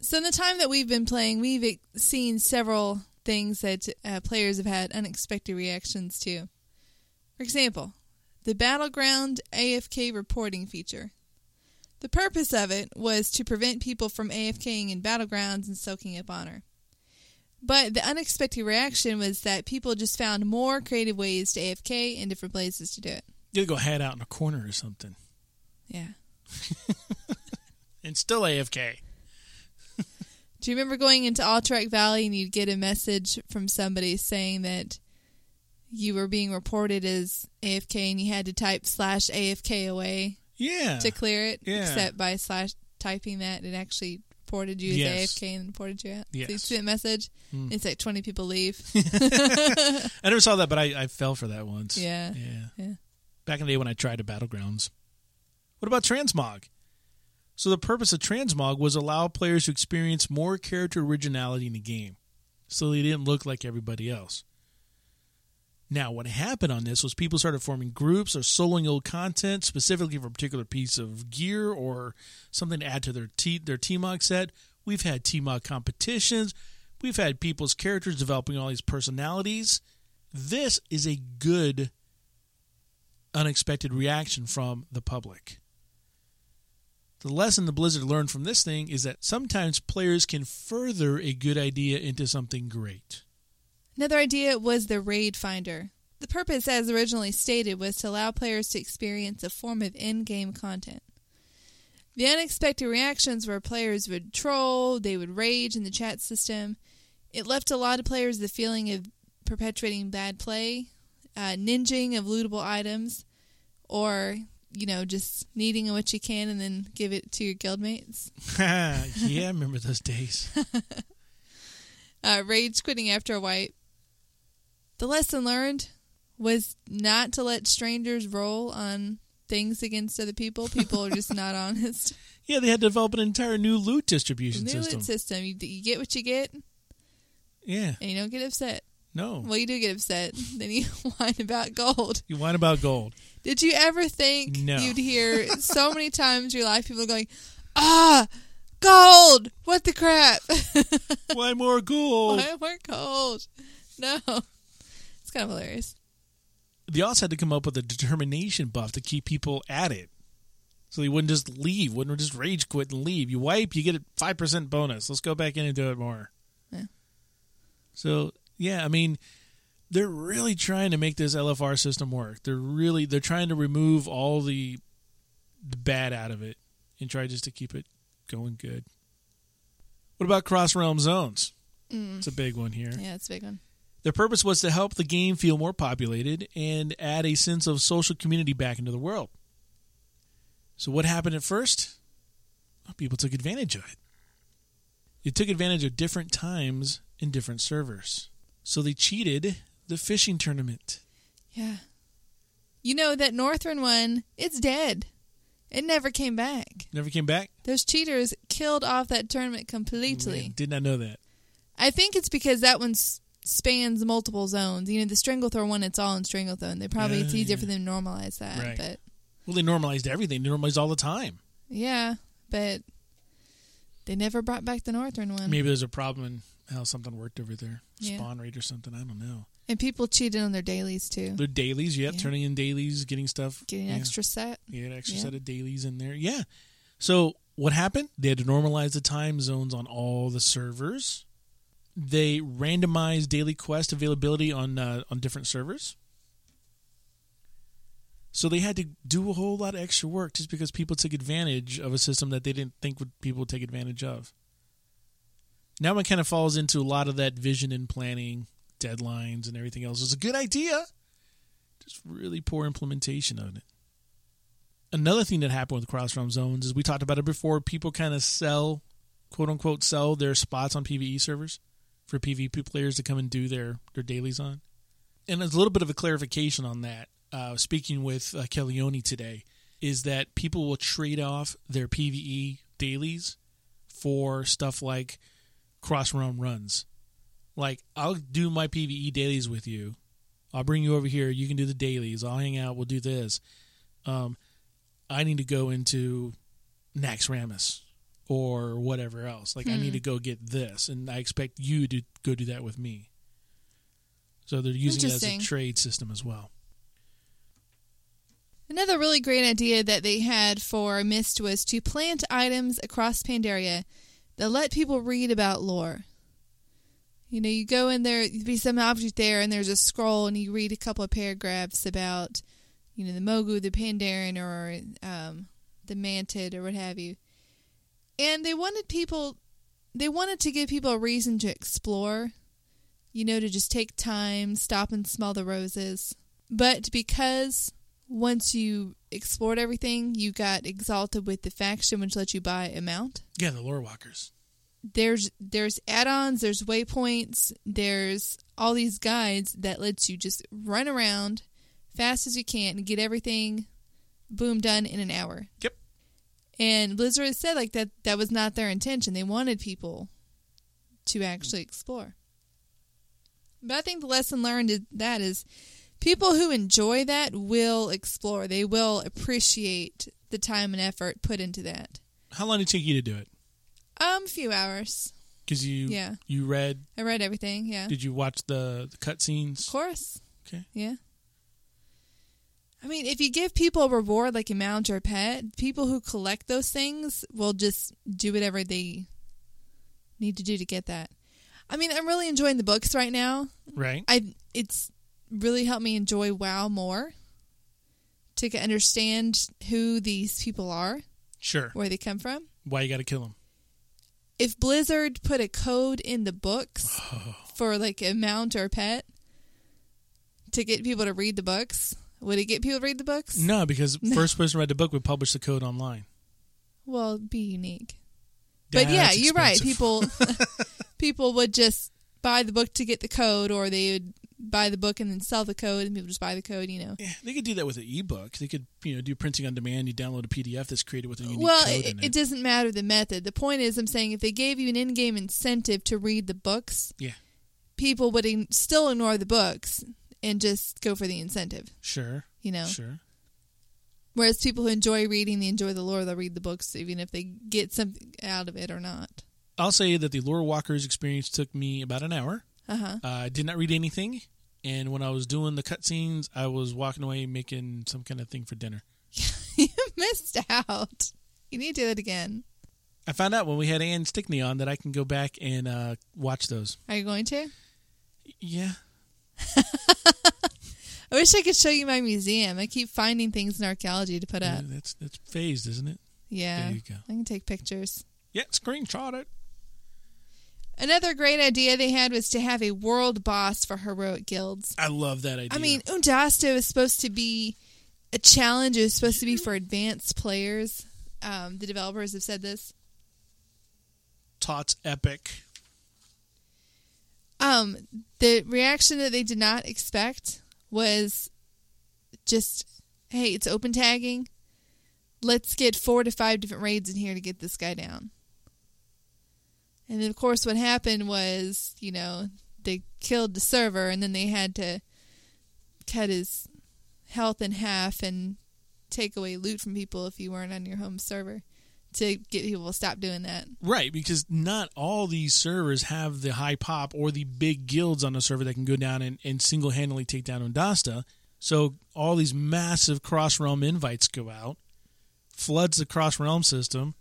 So, in the time that we've been playing, we've seen several things that uh, players have had unexpected reactions to. For example, the Battleground AFK reporting feature. The purpose of it was to prevent people from AFKing in battlegrounds and soaking up honor. But the unexpected reaction was that people just found more creative ways to AFK in different places to do it. You go hide out in a corner or something. Yeah. And still AFK. Do you remember going into Alterac Valley and you'd get a message from somebody saying that you were being reported as AFK and you had to type slash AFK away Yeah. to clear it? Yeah. Except by slash typing that, it actually reported you as AFK and reported you out. So you Yes. see that message? Hmm. It's like 20 people leave. I never saw that, but I, I fell for that once. Yeah. Yeah. Yeah. Back in the day when I tried to Battlegrounds. What about Transmog? So the purpose of Transmog was allow players to experience more character originality in the game, so they didn't look like everybody else. Now, what happened on this was people started forming groups or soloing old content specifically for a particular piece of gear or something to add to their T their TMOG set. We've had TMOG competitions. We've had people's characters developing all these personalities. This is a good unexpected reaction from the public. The lesson the Blizzard learned from this thing is that sometimes players can further a good idea into something great. Another idea was the Raid Finder. The purpose, as originally stated, was to allow players to experience a form of in game content. The unexpected reactions where players would troll, they would rage in the chat system. It left a lot of players the feeling of perpetuating bad play uh, ninjing of lootable items, or you know just needing what you can and then give it to your guildmates. yeah, I remember those days. Uh, rage quitting after a wipe. The lesson learned was not to let strangers roll on things against other people. People are just not honest. Yeah, they had to develop an entire new loot distribution New system. loot system. You, you get what you get, yeah, and you don't get upset. no. Well, you do get upset. then you whine about gold. You whine about gold. Did you ever think No. you'd hear so many times in your life people going, ah, gold? What the crap? Why more gold? Why more gold? No. Kind of hilarious. They also had to come up with a determination buff to keep people at it. So they wouldn't just leave, wouldn't just rage quit and leave. You wipe, you get a 5% bonus. Let's go back in and do it more. Yeah. So, yeah, I mean, they're really trying to make this LFR system work. They're really they're trying to remove all the the bad out of it and try just to keep it going good. What about cross realm zones? Mm. It's a big one here. Yeah, it's a big one. Their purpose was to help the game feel more populated and add a sense of social community back into the world. So, what happened at first? Well, people took advantage of it. They took advantage of different times in different servers. So, they cheated the fishing tournament. Yeah. You know that Northern one, it's dead. It never came back. Never came back? Those cheaters killed off that tournament completely. Man, did not know that. I think it's because that one s- spans multiple zones. You know, the Stranglethorn one, it's all in Stranglethorn. They probably it's easier yeah. for them to normalize that. Right. But Well, they normalized everything. They normalized all the time. yeah, but they never brought back the Northern one. Maybe there's a problem in how something worked over there. Yeah. Spawn rate or something. I don't know. And people cheated on their dailies too, Their dailies, yep, Yeah. turning in dailies, getting stuff. getting yeah. an extra set. You had an extra Yeah. set of dailies in there. Yeah. So what happened? They had to normalize the time zones on all the servers. They randomized daily quest availability on uh, on different servers. So they had to do a whole lot of extra work just because people took advantage of a system that they didn't think would people would take advantage of. Now it kind of falls into a lot of that vision and planning, deadlines and everything else. It's a good idea, just really poor implementation of it another thing that happened with cross realm zones is we talked about it before. People kind of sell, quote unquote, sell their spots on PVE servers for PvP players to come and do their their dailies on. And there's a little bit of a clarification on that. Uh, speaking with uh, Kellyoni today, is that people will trade off their PVE dailies for stuff like cross realm runs. Like I'll do my PVE dailies with you. I'll bring you over here. You can do the dailies. I'll hang out. We'll do this. Um, I need to go into Naxxramas or whatever else. Like I need to go get this, and I expect you to go do that with me. So they're using it as a trade system as well. Another really great idea that they had for Mist was to plant items across Pandaria that let people read about lore. You know, you go in there, there'd be some object there, and there's a scroll, and you read a couple of paragraphs about, you know, the Mogu, the Pandaren, or um, the Mantid, or what have you. And they wanted people, they wanted to give people a reason to explore, you know, to just take time, stop and smell the roses. But because once you explored everything, you got exalted with the faction, which lets you buy a mount. Yeah, the lore walkers. There's there's add-ons, there's waypoints, there's all these guides that lets you just run around fast as you can and get everything boom done in an hour. Yep. And Blizzard said like that that was not their intention. They wanted people to actually explore. But I think the lesson learned is that is people who enjoy that will explore. They will appreciate the time and effort put into that. How long did it take you to do it? Um, a few hours. Because you Yeah. you read. I read everything. Yeah, Did you watch the the cutscenes? of course. Okay. Yeah. I mean, if you give people a reward like a mount or a pet, people who collect those things will just do whatever they need to do to get that. I mean, I'm really enjoying the books right now. Right. I it's really helped me enjoy WoW more to get- understand who these people are, Sure. where they come from. Why you got to kill them? If Blizzard put a code in the books for like a mount or a pet to get people to read the books. Would it get people to read the books? No, because first person read the book would publish the code online. Well, be unique. but yeah, you're right. People people would just buy the book to get the code, or they would buy the book and then sell the code, and people just buy the code. You know. Yeah, they could do that with an ebook. They could, you know, do printing on demand. You download a PDF that's created with a unique Well, code it, in it it. doesn't matter the method. The point is, I'm saying if they gave you an in-game incentive to read the books, Yeah. people would in- still ignore the books and just go for the incentive. Sure, You know. sure. Whereas people who enjoy reading, they enjoy the lore, they'll read the books even if they get something out of it or not. I'll say that the Lore Walkers experience took me about an hour. Uh huh. Uh, I did not read anything, and when I was doing the cutscenes, I was walking away making some kind of thing for dinner. you missed out. You need to do it again. I found out when we had Anne Stickney on that I can go back and uh, watch those. Are you going to? Yeah, I wish I could show you my museum. I keep finding things in archaeology to put Yeah, up. that's that's phased, isn't it? Yeah. There you go. I can take pictures. Yeah, screenshot it. Another great idea they had was to have a world boss for heroic guilds. I love that idea. I mean, Oondasta is supposed to be a challenge. It was supposed to be for advanced players. Um, the developers have said this. Tot's epic. Um, the reaction that they did not expect was just, hey, it's open tagging. Let's get four to five different raids in here to get this guy down. And then, of course, what happened was, you know, they killed the server and then they had to cut his health in half and take away loot from people if you weren't on your home server to get people to stop doing that. Right, because not all these servers have the high pop or the big guilds on the server that can go down and, and single handedly take down Oondasta. So all these massive cross realm invites go out, floods the cross realm system.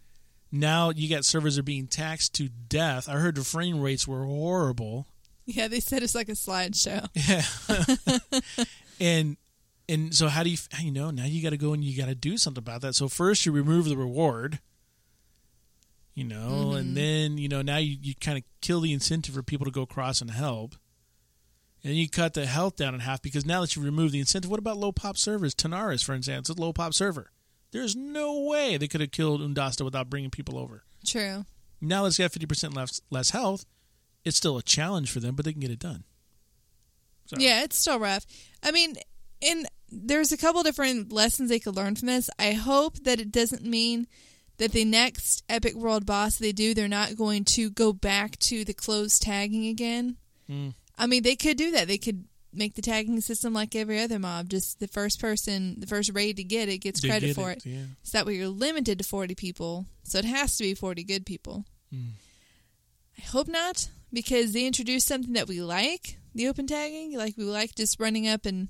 Now you got servers that are being taxed to death. I heard the frame rates were horrible. Yeah, they said it's like a slideshow. Yeah. and and so how do you you know now you got to go and you got to do something about that. So first you remove the reward, you know, Mm-hmm. and then you know now you, you kind of kill the incentive for people to go across and help. And you cut the health down in half because now that you remove the incentive, what about low pop servers? Tanaris, for instance, it's a low pop server. There's no way they could have killed Oondasta without bringing people over. True. Now it's got 50% less, less health. It's still a challenge for them, but they can get it done. So, Yeah, it's still rough. I mean, and there's a couple different lessons they could learn from this. I hope that it doesn't mean that the next Epic World boss they do, they're not going to go back to the closed tagging again. Mm. I mean, they could do that. They could make the tagging system like every other mob. Just the first person, the first raid to get it gets They credit get for it. Yeah. So that way you're limited to 40 people. So it has to be 40 good people. Mm. I hope not, because they introduced something that we like, the open tagging. Like we like just running up and,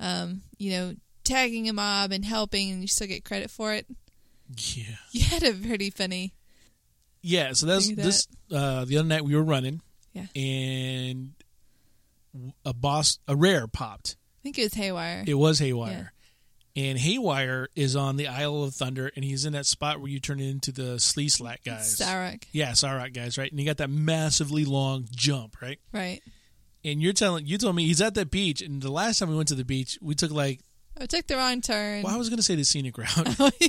um, you know, tagging a mob and helping, and you still get credit for it. Yeah. You had a pretty funny. Yeah. So that's of this. Uh, the other night we were running, Yeah. and a boss, a rare popped. I think it was Haywire. It was Haywire, and Haywire is on the Isle of Thunder, and he's in that spot where you turn into the Slee Slack guys. Saurok. Yeah, Saurok guys, right? And he got that massively long jump, right? Right. And you're telling you told me he's at that beach, and the last time we went to the beach, we took like I took the wrong turn. well, I was going to say the scenic route. Oh, yeah.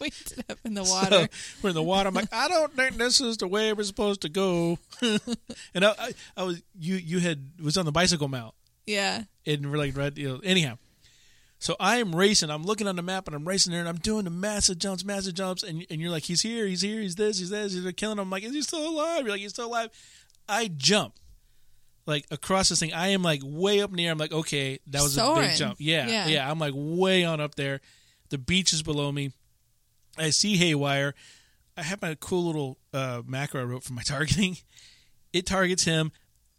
We ended up in the water. So, we're in the water. I'm like, I don't think this is the way we're supposed to go. and I, I, I was you you had was on the bicycle mount, yeah. and we're like, right, you know, anyhow. So I am racing. I'm looking on the map, and I'm racing there, and I'm doing the massive jumps, massive jumps, and and you're like, he's here, he's here, he's this, he's this, he's killing him. I'm like, is he still alive? You're like, he's still alive. I jump. Like across this thing, I am like way up near. I'm like, okay, that was a big jump. Yeah, Yeah. yeah, I'm like way on up there. The beach is below me. I see Haywire. I have my cool little uh, macro I wrote for my targeting. It targets him.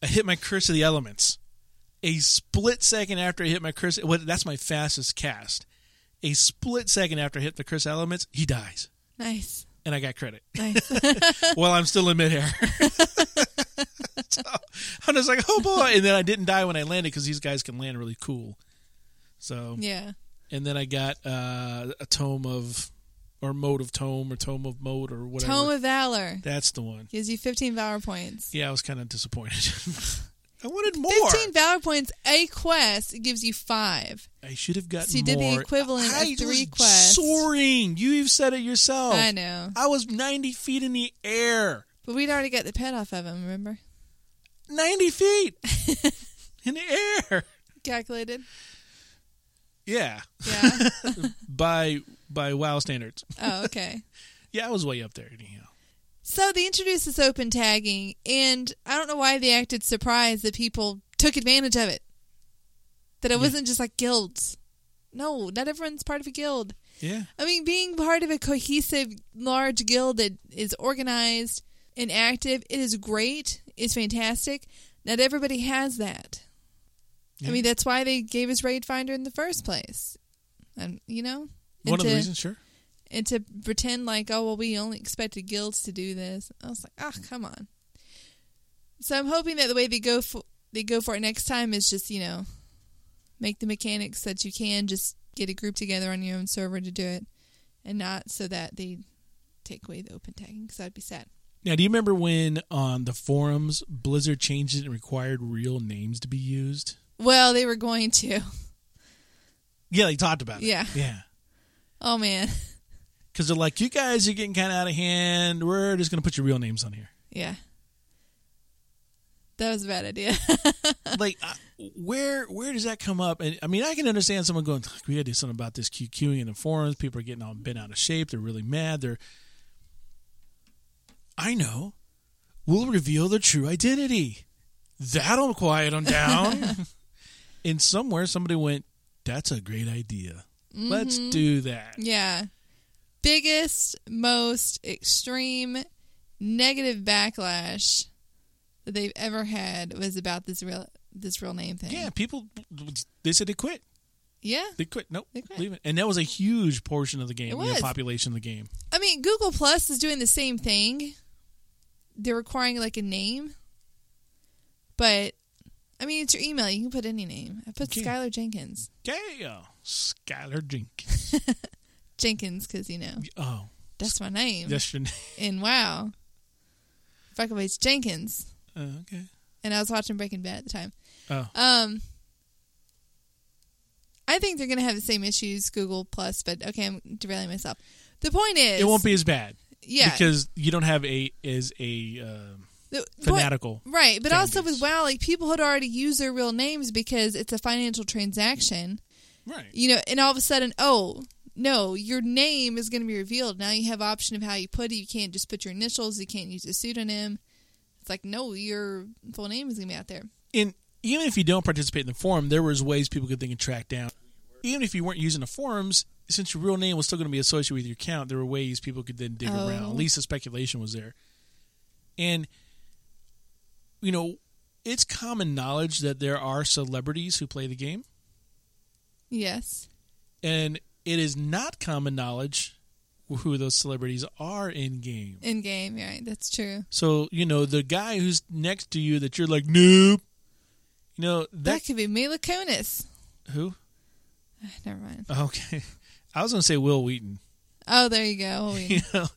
I hit my curse of the elements. A split second after I hit my curse, well, that's my fastest cast. A split second after I hit the curse elements, he dies, Nice. and I got credit Nice. while I'm still in midair. So I'm just like, oh boy! And then I didn't die when I landed because these guys can land really cool. So yeah. and then I got uh, a tome of, or mode of tome, or tome of mode, or whatever. Tome of Valor That's the one. gives you 15 Valor points. Yeah, I was kind of disappointed. I wanted more. 15 valor points a quest gives you five I should have gotten So you did the more. equivalent of three was quests. Soaring. You've said it yourself. i know I was 90 feet in the air. But we'd already got the pet off of him remember 90 feet in the air. calculated Yeah, yeah by by WoW standards. oh okay Yeah, I was way up there anyhow. So they introduced this open tagging, and I don't know why they acted surprised that people took advantage of it. That it wasn't just like guilds. No, not everyone's part of a guild. Yeah. I mean, being part of a cohesive, large guild that is organized and active, it is great. It's fantastic. Not everybody has that. Yeah. I mean, that's why they gave us Raid Finder in the first place. And you know, One of the reasons, sure. and to pretend like, oh well, we only expected guilds to do this. I was like, oh come on. So I'm hoping that the way they go for they go for it next time is just you know, make the mechanics that you can just get a group together on your own server to do it, and not so that they take away the open tagging because that'd be sad. Now, do you remember when on the forums Blizzard changed it and required real names to be used? Well, they were going to. Yeah, they talked about it. Yeah. Yeah. Oh man, Because they're like, you guys are getting kind of out of hand. We're just going to put your real names on here. yeah. That was a bad idea. like, uh, where where does that come up? And I mean, I can understand someone going, we got to do something about this QQing in the forums. People are getting all bent out of shape. They're really mad. They're. I know. We'll reveal their true identity. That'll quiet them down. and somewhere somebody went, "That's a great idea. Let's mm-hmm. do that." Yeah. Biggest, most extreme negative backlash that they've ever had was about this real this real name thing. Yeah, people. They said they quit. Yeah. They quit. Nope. They quit. Leave it. And that was a huge portion of the game. The population of the game. I mean, Google Plus is doing the same thing. They're requiring like a name. But I mean, it's your email. You can put any name. I put Okay. Skylar Jenkins. Yeah, Skylar Jenkins. Jenkins cuz you know, Oh, that's my name. that's your name. and wow. Freckleface Jenkins. Oh, okay. And I was watching Breaking Bad at the time. Oh, Um, I think they're going to have the same issues Google Plus, but okay, I'm derailing myself. The point is, it won't be as bad. Yeah because you don't have a is a um, point- fanatical. right? But also base. with WoW, like people had already used their real names because it's a financial transaction, Right. you know, and all of a sudden, oh no, your name is going to be revealed. Now you have option of how you put it. You can't just put your initials. You can't use a pseudonym. It's like no, your full name is going to be out there. And even if you don't participate in the forum, there was ways people could think and track down. Even if you weren't using the forums, since your real name was still going to be associated with your account, there were ways people could then dig Oh. around. At oh. least the speculation was there. And you know, it's common knowledge that there are celebrities who play the game. Yes. and it is not common knowledge who those celebrities are in game. In game, right? That's true. So you know the guy who's next to you that you're like nope. You know That, that could be Mila Kunis. who? Never mind. Okay, I was going to say Wil Wheaton. Oh, there you go. You know,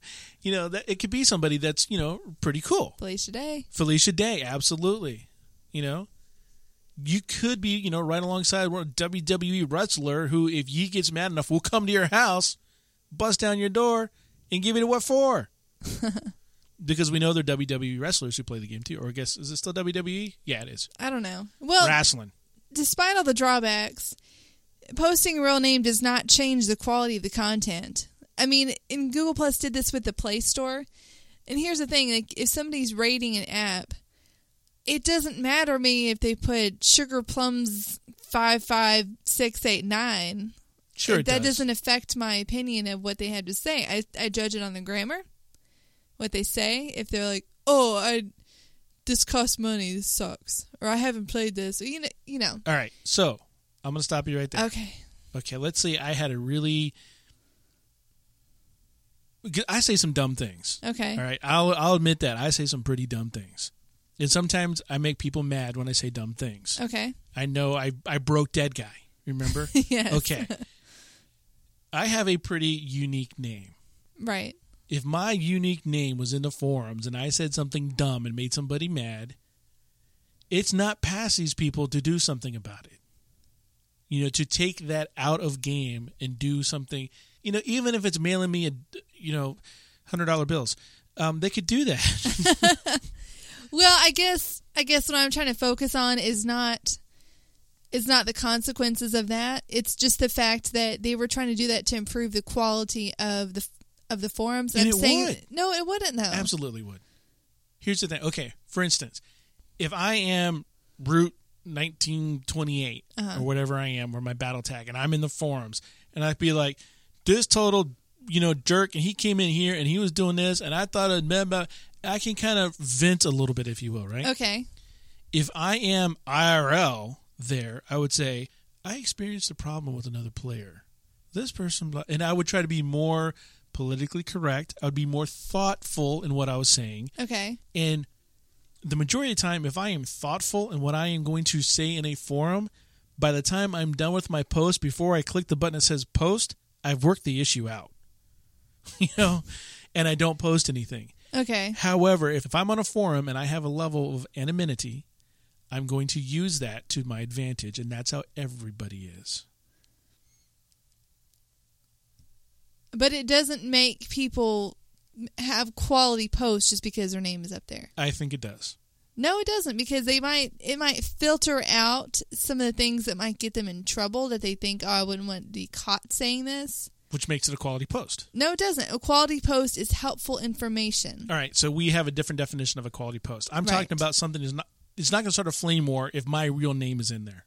you know that it could be somebody that's you know pretty cool. Felicia Day. Felicia Day, absolutely. You know, you could be you know right alongside one WWE wrestler who, if he gets mad enough, will come to your house, bust down your door, and give you the what for. because we know they're WWE wrestlers who play the game too. Or I guess is it still WWE? Yeah, it is. I don't know. Well, Wrestling. despite all the drawbacks, posting a real name does not change the quality of the content. I mean, and Google Plus did this with the Play Store. And here's the thing: like, if somebody's rating an app, it doesn't matter to me if they put Sugar Plums five five six eight nine. Sure, it that does. doesn't affect my opinion of what they had to say. I I judge it on the grammar, what they say. If they're like, "Oh, I this costs money, this sucks," or "I haven't played this," or, you know, you know. All right, so I'm going to stop you right there. Okay, Okay, let's say I had a really. I say some dumb things. okay, All right, I'll I'll admit that I say some pretty dumb things, and sometimes I make people mad when I say dumb things. okay, I know I I broke dead guy. Remember? yes, okay. I have a pretty unique name. right, If my unique name was in the forums and I said something dumb and made somebody mad, it's not past these people to do something about it. You know, to take that out of game and do something. You know, even if it's mailing me a you know hundred dollar bills, um, they could do that. Well, I guess I guess what I'm trying to focus on is not is not the consequences of that. It's just the fact that they were trying to do that to improve the quality of the of the forums. And I'm it saying would. no, it wouldn't though. Absolutely would. Here's the thing. Okay, for instance, if I am root 1928 Uh-huh. or whatever I am, or my battle tag, and I'm in the forums, and I'd be like, this total, you know, jerk, and he came in here and he was doing this, and I thought it meant about. I can kind of vent a little bit, if you will, right? Okay. If I am IRL there, I would say I experienced a problem with another player. This person, and I would try to be more politically correct. I would be more thoughtful in what I was saying. Okay. And the majority of the time, if I am thoughtful in what I am going to say in a forum, by the time I'm done with my post, before I click the button that says post, I've worked the issue out. you know, and I don't post anything. Okay. However, if, if I'm on a forum and I have a level of anonymity, I'm going to use that to my advantage, and that's how everybody is. But it doesn't make people have quality posts just because their name is up there. I think it does. No, it doesn't because they might it might filter out some of the things that might get them in trouble that they think oh I wouldn't want to be caught saying this. Which makes it a quality post. No, it doesn't. A quality post is helpful information. All right, so we have a different definition of a quality post. I'm Right. talking about something is not it's not going to start a flame war if my real name is in there.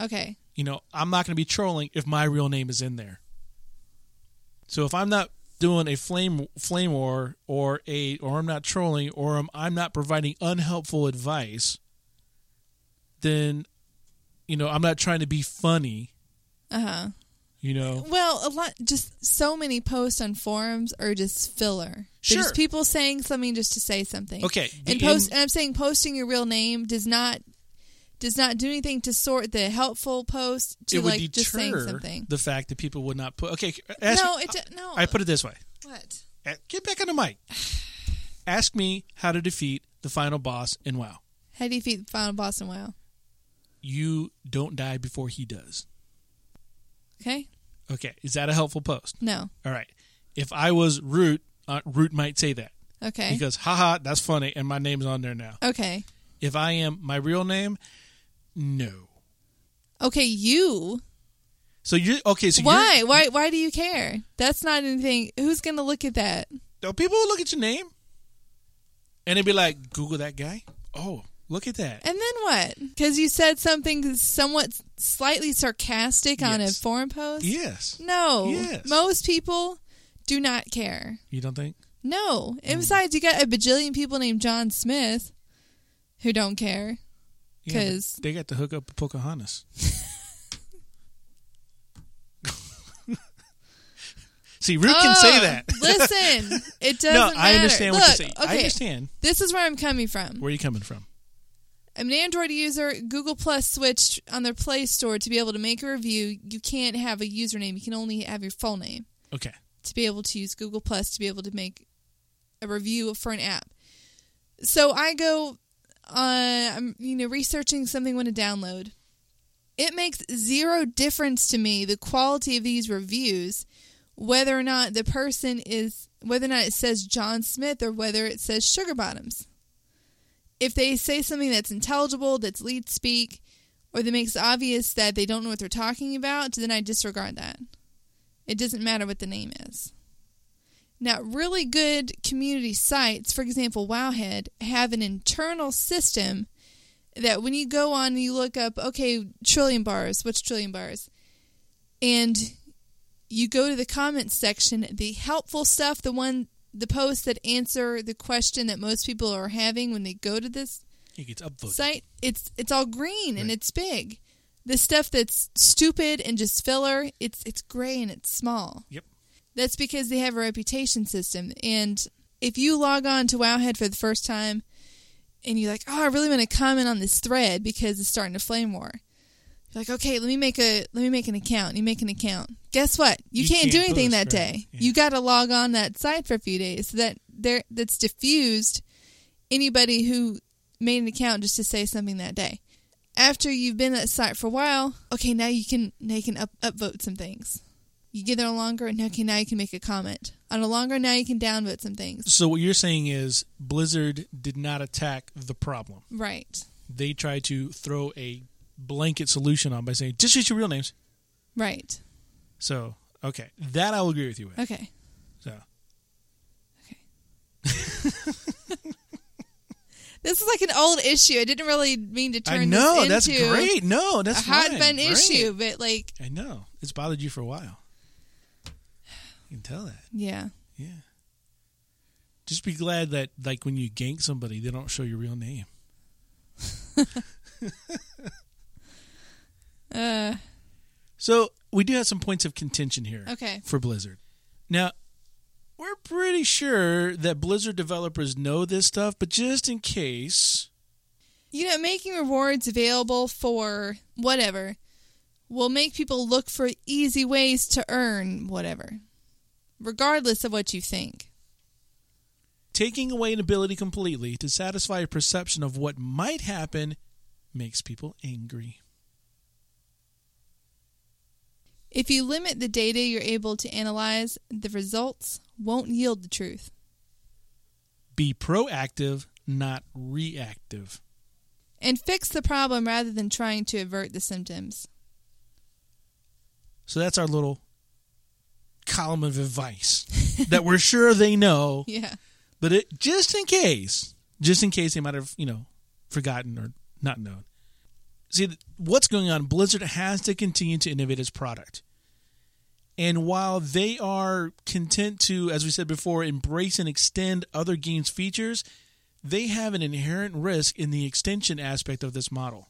Okay. You know, I'm not going to be trolling if my real name is in there. So if I'm not doing a flame flame war or a or I'm not trolling or I'm, I'm not providing unhelpful advice, then you know I'm not trying to be funny. Uh huh. You know, Well, a lot, just so many posts on forums are just filler. They're Sure. just people saying something just to say something. Okay, and post. in- and I'm saying posting your real name does not does not do anything to sort the helpful post to it would like just saying something. the fact that people would not put. Okay, ask, no, it d- no. I put it this way. what? Get back on the mic. Ask me how to defeat the final boss in WoW. How do you defeat the final boss in WoW? You don't die before he does. Okay. Okay, is that a helpful post? No. All right. If I was Root, uh, Root might say that Okay. because haha, that's funny, and my name's on there now. okay. If I am my real name, no. Okay. You. So you okay? So why? Why? Why do you care? That's not anything. Who's gonna look at that? You're, people will look at your name, and they'd be like, "Google that guy." Oh, look at that. And then what? Because you said something somewhat slightly sarcastic on a forum post? Yes. No. Yes. Most people do not care. You don't think? No. Hmm. And besides, you got a bajillion people named John Smith who don't care. Yeah, they got to hook up with Pocahontas. See, Root can say Oh, that. listen, it doesn't no, matter. I understand Look, what you're saying. Okay, I understand this is where I'm coming from. where are you're coming from. I'm an Android user. Google Plus switched on their Play Store to be able to make a review. You can't have a username. You can only have your full name. Okay. to be able to use Google Plus to be able to make a review for an app. So I go, uh, I'm you know researching something want to download. It makes zero difference to me the quality of these reviews, whether or not the person is whether or not it says John Smith or whether it says Sugar Bottoms. If they say something that's intelligible, that's leet speak, or that makes it obvious that they don't know what they're talking about, then I disregard that. It doesn't matter what the name is. Now, really good community sites, for example, Wowhead, have an internal system that when you go on and you look up, okay, trillium bars, what's trillium bars? And you go to the comments section, the helpful stuff, the one, the posts that answer the question that most people are having when they go to this It gets upvoted. site, it's it's all green and it's big. The stuff that's stupid and just filler, it's it's gray and it's small. Yep. That's because they have a reputation system. And if you log on to Wowhead for the first time and you're like, oh, I really want to comment on this thread because it's starting a flame war. You're like, okay, let me make a let me make an account. You make an account. Guess what? You, You can't, can't do anything that day. Yeah. You got to log on that site for a few days. So that there that's diffused anybody who made an account just to say something that day. After you've been at the site for a while, okay, now you can now you can up upvote some things. You get there longer, and okay, now you can make a comment. On a longer, now you can downvote some things. So what you're saying is Blizzard did not attack the problem. Right, They tried to throw a blanket solution on by saying just use your real names. right, So okay, that I will agree with you with. okay. So Okay. This is like an old issue. I didn't really mean to turn I know this that's great. No, that's a hot fine. button Great. issue, but like, I know it's bothered you for a while. You can tell that. yeah, Yeah. Just be glad that, like, when you gank somebody, they don't show your real name. uh, So we do have some points of contention here okay, for Blizzard. Now, we're pretty sure that Blizzard developers know this stuff, but just in case, you know, making rewards available for whatever will make people look for easy ways to earn whatever, regardless of what you think. taking away an ability completely to satisfy a perception of what might happen makes people angry. If you limit the data you're able to analyze, the results won't yield the truth. Be proactive, not reactive. And fix the problem rather than trying to avert the symptoms. So that's our little column of advice that we're sure they know, Yeah. but it just in case, just in case they might have, you know, forgotten or not known. See, what's going on? Blizzard has to continue to innovate its product. And while they are content to, as we said before, embrace and extend other games' features, they have an inherent risk in the extension aspect of this model.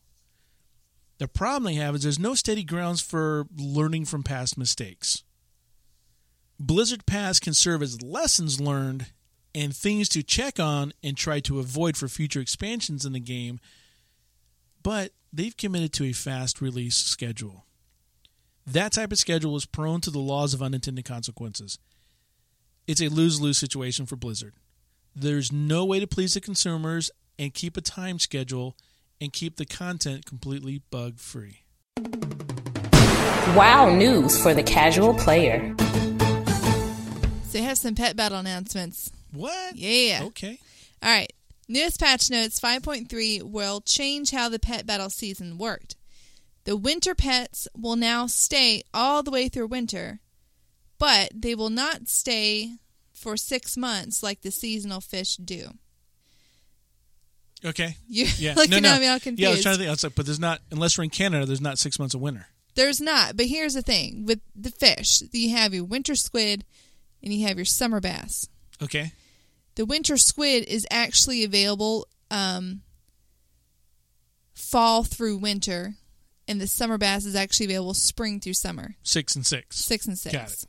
The problem they have is there's no steady grounds for learning from past mistakes. Blizzard Pass can serve as lessons learned and things to check on and try to avoid for future expansions in the game, but they've committed to a fast release schedule. That type of schedule is prone to the laws of unintended consequences. It's a lose lose situation for Blizzard. There's no way to please the consumers and keep a time schedule and keep the content completely bug free. Wow news for the casual player. They have some pet battle announcements. What? Yeah. Okay. All right. Newest patch notes 5.3 will change how the pet battle season worked. The winter pets will now stay all the way through winter, but they will not stay for six months like the seasonal fish do. Okay. You're Yeah. looking no, no. at me all confused. Yeah, I was trying to think. I was like, but there's not, unless we're in Canada, there's not six months of winter. There's not, but here's the thing with the fish you have your winter squid and you have your summer bass. Okay. The winter squid is actually available um, fall through winter, and the summer bass is actually available spring through summer, Six and six. six and six. Got it.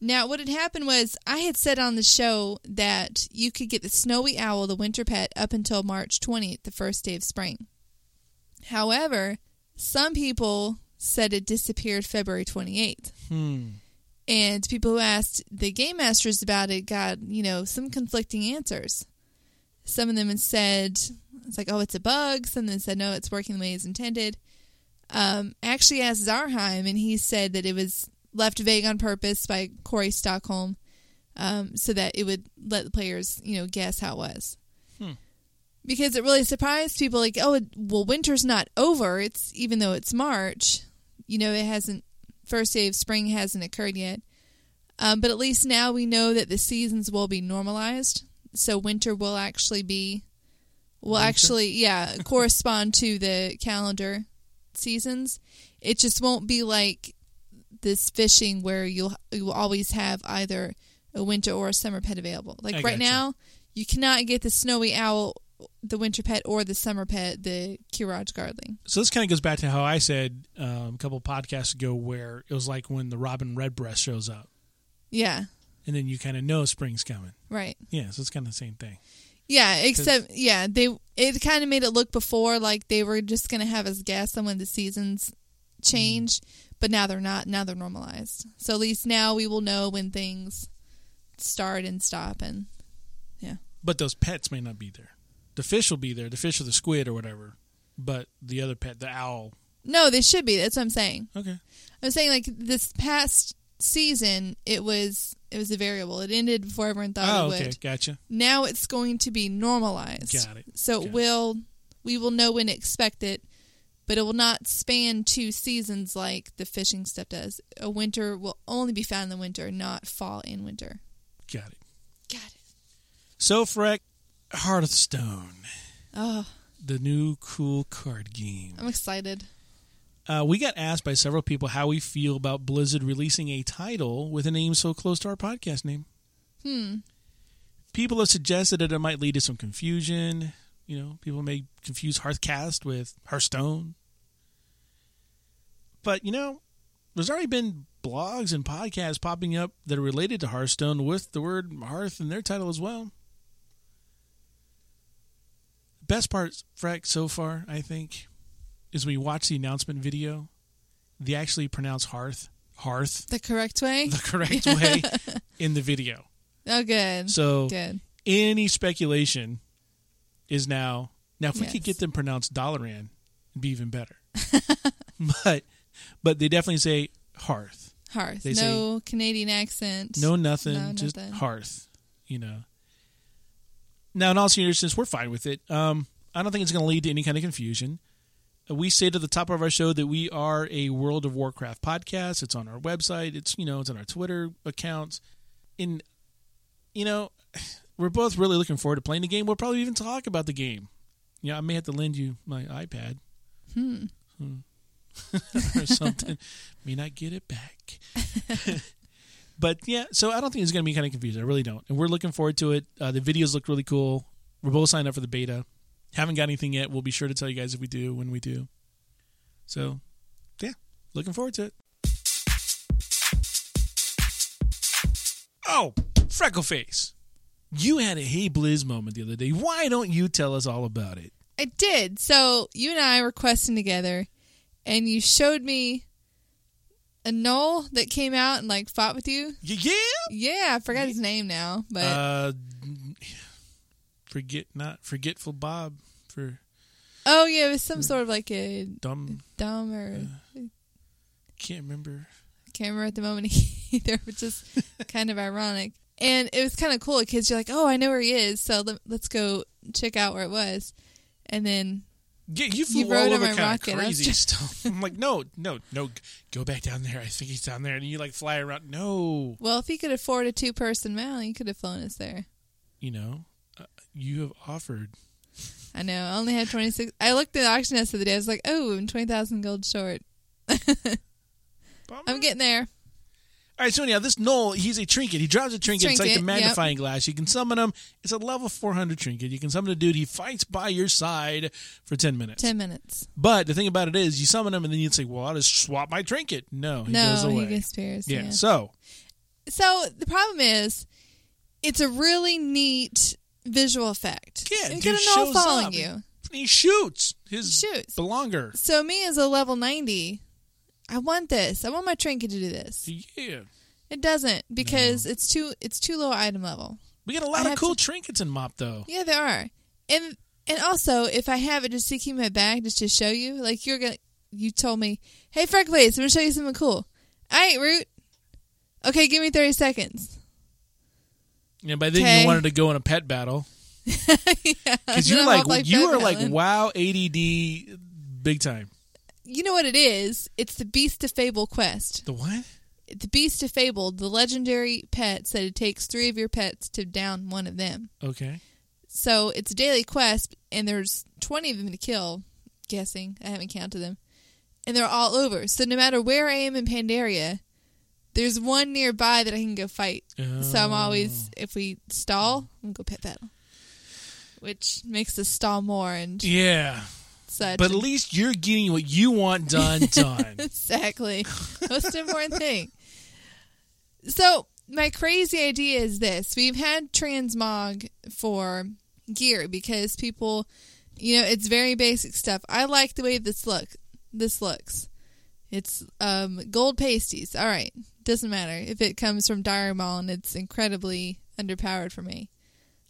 Now, what had happened was I had said on the show that you could get the snowy owl, the winter pet, up until March 20th, the first day of spring. However, some people said it disappeared February 28th. Hmm. And people who asked the game masters about it got, you know, some conflicting answers. Some of them had said, it's like, oh, it's a bug. Some of them said, no, it's working the way it's intended. Um, actually asked Zarhym, and he said that it was left vague on purpose by Cory Stockton um, so that it would let the players, you know, guess how it was. Because it really surprised people, like, oh, it, well, winter's not over. It's even though it's March, you know, it hasn't first day of spring hasn't occurred yet. Um, but at least now we know that the seasons will be normalized. So winter will actually be, will actually, yeah, correspond to the calendar seasons. It just won't be like this fishing where you'll you will always have either a winter or a summer pet available. Like I right gotcha. now, you cannot get the snowy owl, the winter pet, or the summer pet, the Qiraji Guardling. So this kind of goes back to how I said um, a couple podcasts ago, where it was like when the robin redbreast shows up, Yeah, and then you kind of know spring's coming. right. Yeah, so it's kind of the same thing. Yeah, except yeah, they it kind of made it look before like they were just gonna have us guess on when the seasons changed, but now they're not. Now they're normalized. So at least now we will know when things start and stop, and yeah. But those pets may not be there. The fish will be there. The fish or the squid or whatever. But the other pet, the owl. No, they should be. That's what I'm saying. Okay. I'm saying like this past season, it was it was a variable. It ended before everyone thought Oh, it okay. would. Gotcha. Now it's going to be normalized. Got it. So Got it. will we will know when to expect it, but it will not span two seasons like the fishing stuff does. A winter will only be found in the winter, not fall and winter. Got it. Got it. So, Freck, Heart of Stone, Oh, the new cool card game. I'm excited. Uh, we got asked by several people how we feel about Blizzard releasing a title with a name so close to our podcast name. Hmm. People have suggested that it might lead to some confusion. You know, people may confuse Hearthcast with Hearthstone. But, you know, there's already been blogs and podcasts popping up that are related to Hearthstone with the word Hearth in their title as well. Best part, Freck, so far, I think, is when you watch the announcement video, they actually pronounce Hearth, Hearth, The correct way? the correct way in the video. Oh, good. So good. any speculation is now now if we could get them pronounced Dalaran, it'd be even better. but but they definitely say hearth. Hearth. They no Canadian accent. No nothing, No, just nothing. hearth. You know. Now in all seriousness, we're fine with it. Um I don't think it's gonna lead to any kind of confusion. Uh, We say to the top of our show that we are a World of Warcraft podcast. It's on our website. It's you know it's on our Twitter accounts. In you know, we're both really looking forward to playing the game. We'll probably even talk about the game. Yeah, I may have to lend you my iPad Hmm. or something. may not get it back. but yeah, so I don't think it's going to be kind of confusing. I really don't. And we're looking forward to it. Uh, the videos look really cool. We're both signed up for the beta. Haven't got anything yet. We'll be sure to tell you guys if we do when we do. So, yeah, looking forward to it. Oh, Freckleface. You had a Hey Blizz moment the other day. Why don't you tell us all about it? I did. So you and I were questing together, and you showed me a gnoll that came out and like fought with you. Yeah. Yeah, I forgot his name now, but Uh, forget not forgetful Bob for oh yeah, it was some sort of like a dumb. dumb or Can't remember. can't remember at the moment either, which is kind of ironic. And it was kind of cool because you're like, oh, I know where he is, so let, let's go check out where it was. And then Yeah, you flew You all over kind of rocket. I crazy stuff. I'm like, no, no, no. Go back down there. I think he's down there, and you like fly around. No, Well, if he could afford a two person mount, he could have flown us there. you know, uh, you have offered. I know. I only had 26. I looked at the auction house the other day. I was like, oh, I'm 20,000 gold short. I'm getting there. All right, so anyhow, this Gnoll, he's a trinket. He drops a trinket. It's like the Trinket, yep. magnifying glass. You can summon him. It's a level 400 trinket. You can summon a dude. He fights by your side for 10 minutes. 10 minutes. But the thing about it is, you summon him, and then you'd say, well, I'll just swap my trinket. No, he no, goes away. he disappears. yeah. Yeah. so So the problem is, it's a really neat visual effect. Yeah, you get a gnoll following up. you. he shoots his Shoots. belonger. So me as a level 90, I want this. I want my trinket to do this. Yeah. It doesn't because it's too it's too low item level. We got a lot of cool to- trinkets in Mop, though. Yeah, there are. And and also, if I have it just to keep my bag, just to show you, like you're gonna, you told me, hey, Freckface, I'm gonna show you something cool. All right, Root. Okay, give me thirty seconds. Yeah, by then Okay. you wanted to go in a pet battle yeah, because then you're like, like you are like wow ADD big time. You know what it is? It's the Beast of Fable quest. The what? The Beast of Fable, the legendary pet, said it takes three of your pets to down one of them. Okay. So it's a daily quest, and there's 20 of them to kill, guessing. I haven't counted them. And they're all over. So no matter where I am in Pandaria, there's one nearby that I can go fight. So I'm always, oh. if we stall, I'm going to go pet battle. Which makes us stall more and Yeah, such. but at least you're getting what you want done. Done. exactly. Most important thing. So my crazy idea is this: we've had transmog for gear because people, you know, it's very basic stuff. I like the way this look. This looks. It's um, gold pasties. All right, doesn't matter if it comes from Dire Maul and it's incredibly underpowered for me.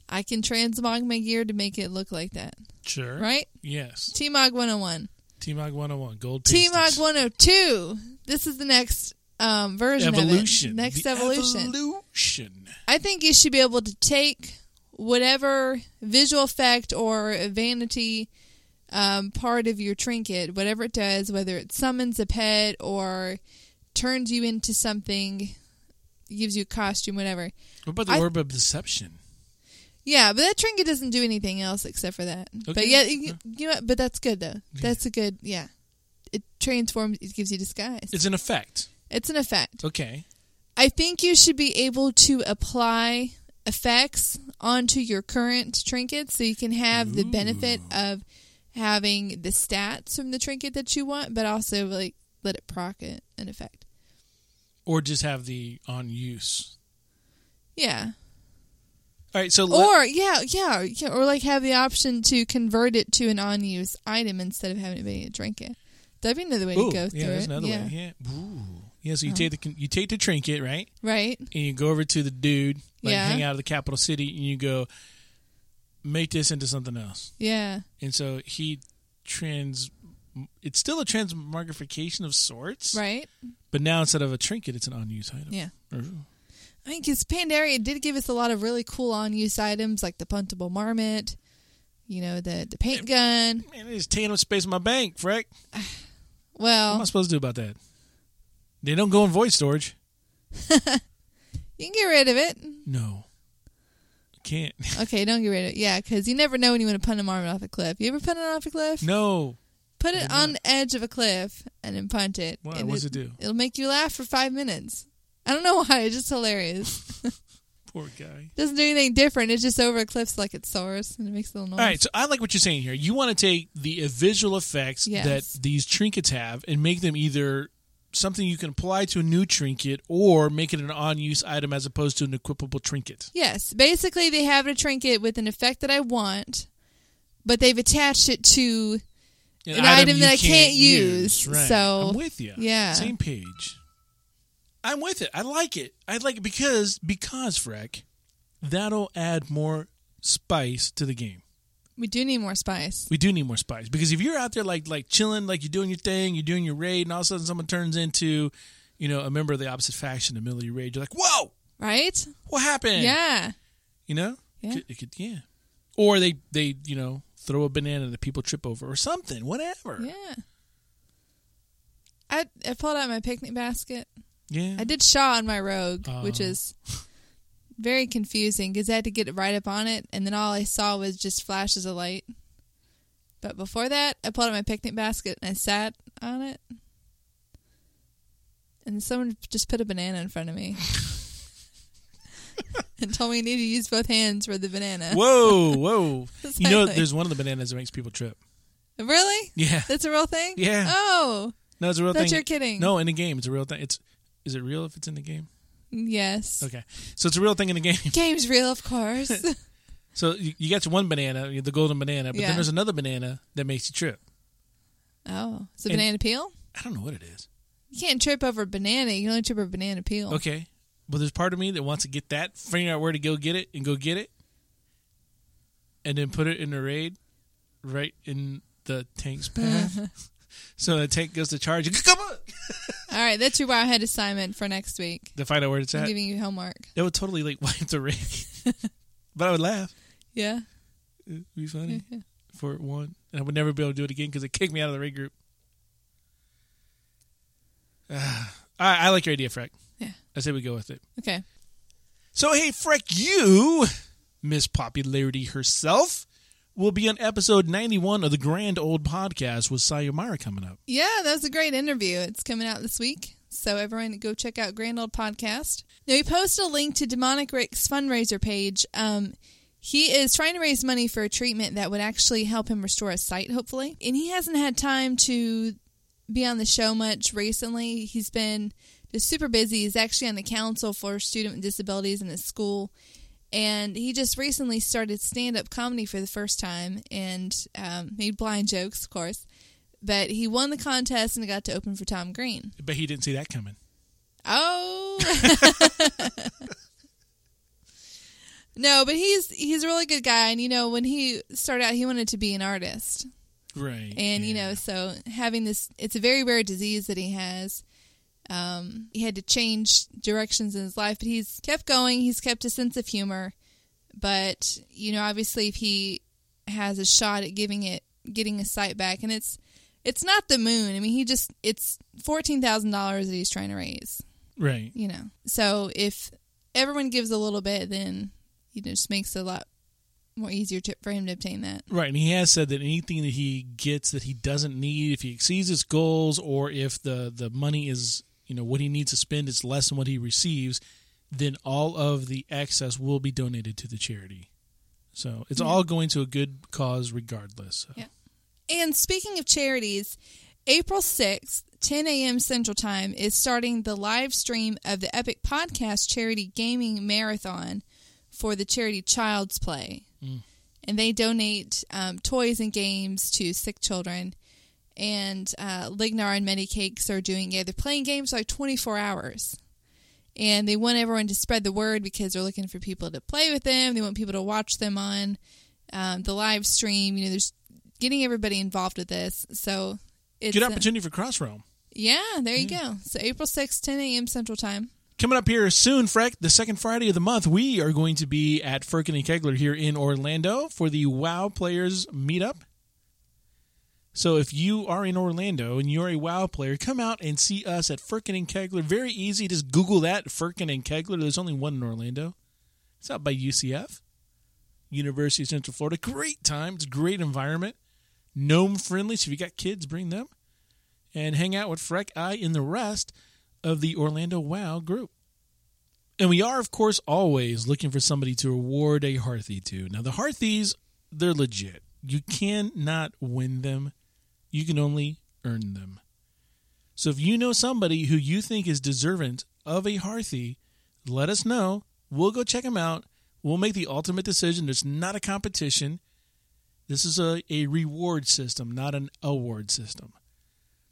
I can transmog my gear to make it look like that. Sure. Right? Yes. T-Mog 101. T-Mog 101. Gold T-Mog pasties. 102. This is the next um, version Evolution. of it. Next The evolution. Evolution. I think you should be able to take whatever visual effect or vanity um, part of your trinket, whatever it does, whether it summons a pet or turns you into something, gives you a costume, whatever. What about the I- orb of deception? Yeah, but that trinket doesn't do anything else except for that. But yeah, you, you know, but that's good though. That's a good, yeah. It transforms. It gives you disguise. It's an effect. it's an effect. Okay. I think you should be able to apply effects onto your current trinket so you can have the benefit of having the stats from the trinket that you want, but also like let it proc it an effect. Or just have the on use. Yeah. All right. So let- Or yeah, yeah, yeah, or like have the option to convert it to an on-use item instead of having it be a trinket. That'd be another way Ooh, to go through yeah, there's it. another yeah. Uh-huh. way. Yeah. Ooh. Yeah. So you take the you take the trinket right, Right. and you go over to the dude, like Yeah. hang out of the capital city, and you go make this into something else. Yeah. And so he trans. It's still a transmogrification of sorts, Right. but now instead of a trinket, it's an on-use item. Yeah. Ooh. I mean, because Pandaria did give us a lot of really cool on-use items, like the puntable marmot, you know, the the paint gun. Man, they just taking up space in my bank, Freck. What am I supposed to do about that? They don't go in void storage. you can get rid of it. No, I can't. Okay, don't get rid of it. Yeah, because you never know when you want to punt a marmot off a cliff. You ever punt it off a cliff? no. Put it on the edge of a cliff and then punt it. Why? And What's it do? It'll make you laugh for five minutes. I don't know why. It's just hilarious. Poor guy. doesn't do anything different. It's just over a cliff so like it soars and it makes a little noise. All right, so I like what you're saying here. You want to take the visual effects Yes. that these trinkets have and make them either something you can apply to a new trinket or make it an on-use item as opposed to an equipable trinket. Yes, basically they have a trinket with an effect that I want, but they've attached it to An item you that I can't use, Right. so, I'm with you. yeah. Same page. I'm with it. I like it. I like it because because Freck, that'll add more spice to the game. we do need more spice. We do need more spice because if you're out there like like chilling, like you're doing your thing, you're doing your raid, and all of a sudden someone turns into, you know, a member of the opposite faction in the middle of your raid, you're like, "Whoa, Right? what happened?" Yeah. you know, Yeah. It could, it could, yeah. Or they they you know throw a banana that people trip over or something, whatever. Yeah. I I pulled out my picnic basket. Yeah. I did Shaw on my rogue, which Oh. is very confusing because I had to get it right up on it, and then all I saw was just flashes of light. But before that, I pulled out my picnic basket and I sat on it, and someone just put a banana in front of me and told me I need to use both hands for the banana. Whoa, whoa! You know, there's one of the bananas that makes people trip. Really? Yeah, That's a real thing? Yeah. Oh, no, it's a real thing. you're kidding. No, in the game, it's a real thing. It's is it real if it's in the game? yes. Okay, so it's a real thing in the game. Game's real, of course. So you, you got your one banana, the golden banana, but Yeah. then there's another banana that makes you trip. oh, it's a And- banana peel? I don't know what it is. You can't trip over a banana. You can only trip over a banana peel. Okay, but there's part of me that wants to get that, figure out where to go get it, and go get it, and then put it in the raid, right in the tank's path. so the tank goes to charge. Come on, All right, that's your Wowhead assignment for next week. to find out where it's I'm at. giving you homework. That would totally like wipe the ring. but I would laugh. Yeah. It'd be funny for one, and I would never be able to do it again because it kicked me out of the raid group. Ah, I, I like your idea, Freck. Yeah. I say we go with it. Okay. So, hey, Freck, you, Miss Popularity herself, will be on episode 91 of the Grand Old Podcast with Sayomara coming up. Yeah, that was a great interview. It's coming out this week. So everyone go check out Grand Old Podcast. Now we posted a link to Demonic Rick's fundraiser page. Um, he is trying to raise money for a treatment that would actually help him restore his sight, hopefully. And he hasn't had time to be on the show much recently. He's been just super busy. He's actually on the council for student with disabilities in his school. And he just recently started stand up comedy for the first time and um, made blind jokes, of course. But he won the contest and got to open for Tom Green. But he didn't see that coming. Oh. No, but he's he's a really good guy, and you know when he started out, he wanted to be an artist, Right. and you know so having this, it's a very rare disease that he has. Um, he had to change directions in his life, but he's kept going. He's kept a sense of humor, but you know obviously if he has a shot at giving it getting his sight back, and it's it's not the moon. I mean, he just it's fourteen thousand dollars that he's trying to raise. Right. you know. So if everyone gives a little bit, then it just makes it a lot more easier to, for him to obtain that. Right, and he has said that anything that he gets that he doesn't need, if he exceeds his goals, or if the the money is you know what he needs to spend is less than what he receives, then all of the excess will be donated to the charity. So it's all going to a good cause regardless. So. Yeah. And speaking of charities, April 6th, 10 a.m. Central Time, is starting the live stream of the Epic Podcast Charity Gaming Marathon for the charity Child's Play. And they donate um, toys and games to sick children. And uh, Lignar and Medicakes are doing, yeah, they're playing games for like 24 hours. And they want everyone to spread the word because they're looking for people to play with them. They want people to watch them on um, the live stream. You know, there's getting everybody involved with this. So it's Good uh, opportunity for Cross Realm. yeah, there you go. So April 6th, 10 a.m. Central Time. Coming up here soon, Freck, the second Friday of the month, we are going to be at Firkin and Kegler here in Orlando for the WoW Players Meetup. So if you are in Orlando and you're a WoW player, come out and see us at Firkin and Kegler. Very easy. Just Google that, Firkin and Kegler. There's only one in Orlando. It's out by UCF, University of Central Florida. Great time. It's great environment. Gnome friendly. So if you got kids, bring them. And hang out with Freck, I, and the rest of the Orlando WoW group. And we are, of course, always looking for somebody to award a Hearthy to. Now, the Hearthies, they're legit. You cannot win them, you can only earn them. So if you know somebody who you think is deserving of a Hearthy, let us know. We'll go check them out. We'll make the ultimate decision. It's not a competition. This is a, a reward system, not an award system.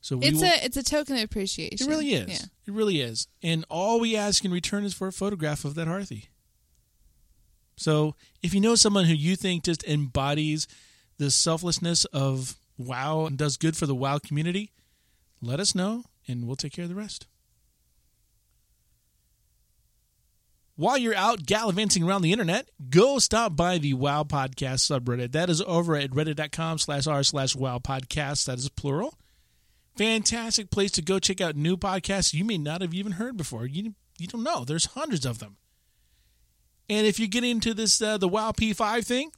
So we It's will- a it's a token of appreciation. it really is. Yeah. It really is. And all we ask in return is for a photograph of that Hearthy. So if you know someone who you think just embodies the selflessness of WoW and does good for the WoW community, let us know and we'll take care of the rest. While you're out gallivanting around the internet, go stop by the WoW Podcast subreddit. That is over at reddit.com slash r slash WoW Podcast. That is plural fantastic place to go check out new podcasts you may not have even heard before. You you don't know. There's hundreds of them. And if you get into this uh, the WoW P5 thing,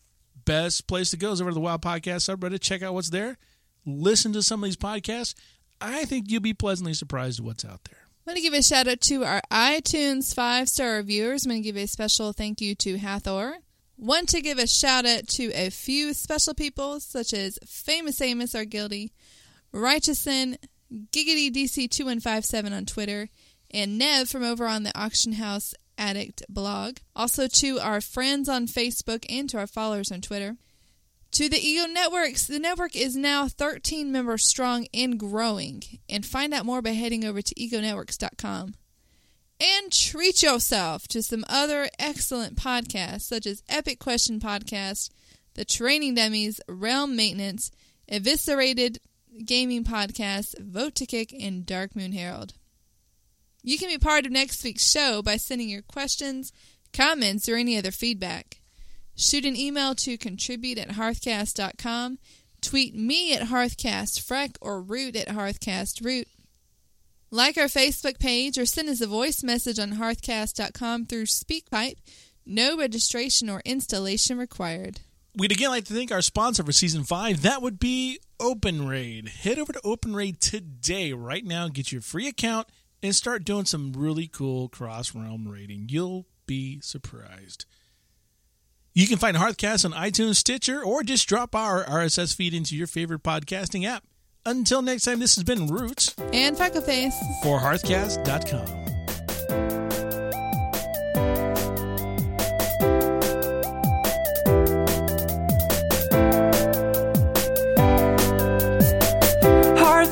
best place to go is over to the Wild Podcast subreddit. Check out what's there. Listen to some of these podcasts. I think you'll be pleasantly surprised at what's out there. I'm going to give a shout out to our iTunes five star reviewers. I'm going to give a special thank you to Hathor. Want to give a shout out to a few special people such as Famous Amos, our guilty, Righteouson, Giggity DC2157 on Twitter, and Nev from over on the Auction House Addict blog. Also to our friends on Facebook and to our followers on Twitter. To the Ego Networks, the network is now 13 members strong and growing. And find out more by heading over to egonetworks.com. And treat yourself to some other excellent podcasts, such as Epic Question Podcast, The Training Dummies, Realm Maintenance, Eviscerated Gaming Podcast, Vote to Kick, and Dark Moon Herald. You can be part of next week's show by sending your questions, comments, or any other feedback. Shoot an email to contribute at hearthcast.com. Tweet me at hearthcastfreck or root at hearthcastroot. Like our Facebook page or send us a voice message on hearthcast.com through SpeakPipe. No registration or installation required. We'd again like to thank our sponsor for season five. That would be OpenRaid. Head over to OpenRaid today, right now, get your free account, and start doing some really cool cross realm raiding. You'll be surprised. You can find Hearthcast on iTunes, Stitcher, or just drop our RSS feed into your favorite podcasting app. Until next time, this has been Roots And Freckleface. for Hearthcast.com.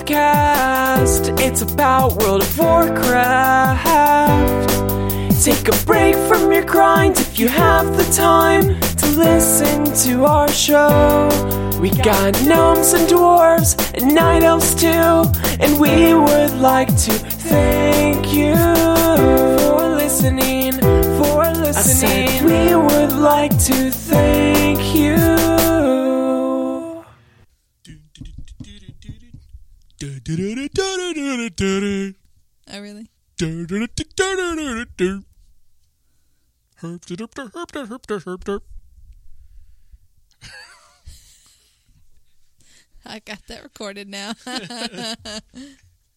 Hearthcast, it's about World of Warcraft. Take a break from your grind if you have the time to listen to our show. We got gnomes and dwarves and night elves too, and we would like to thank you for listening. For listening, we would like to thank you. Oh, really? I got that recorded now.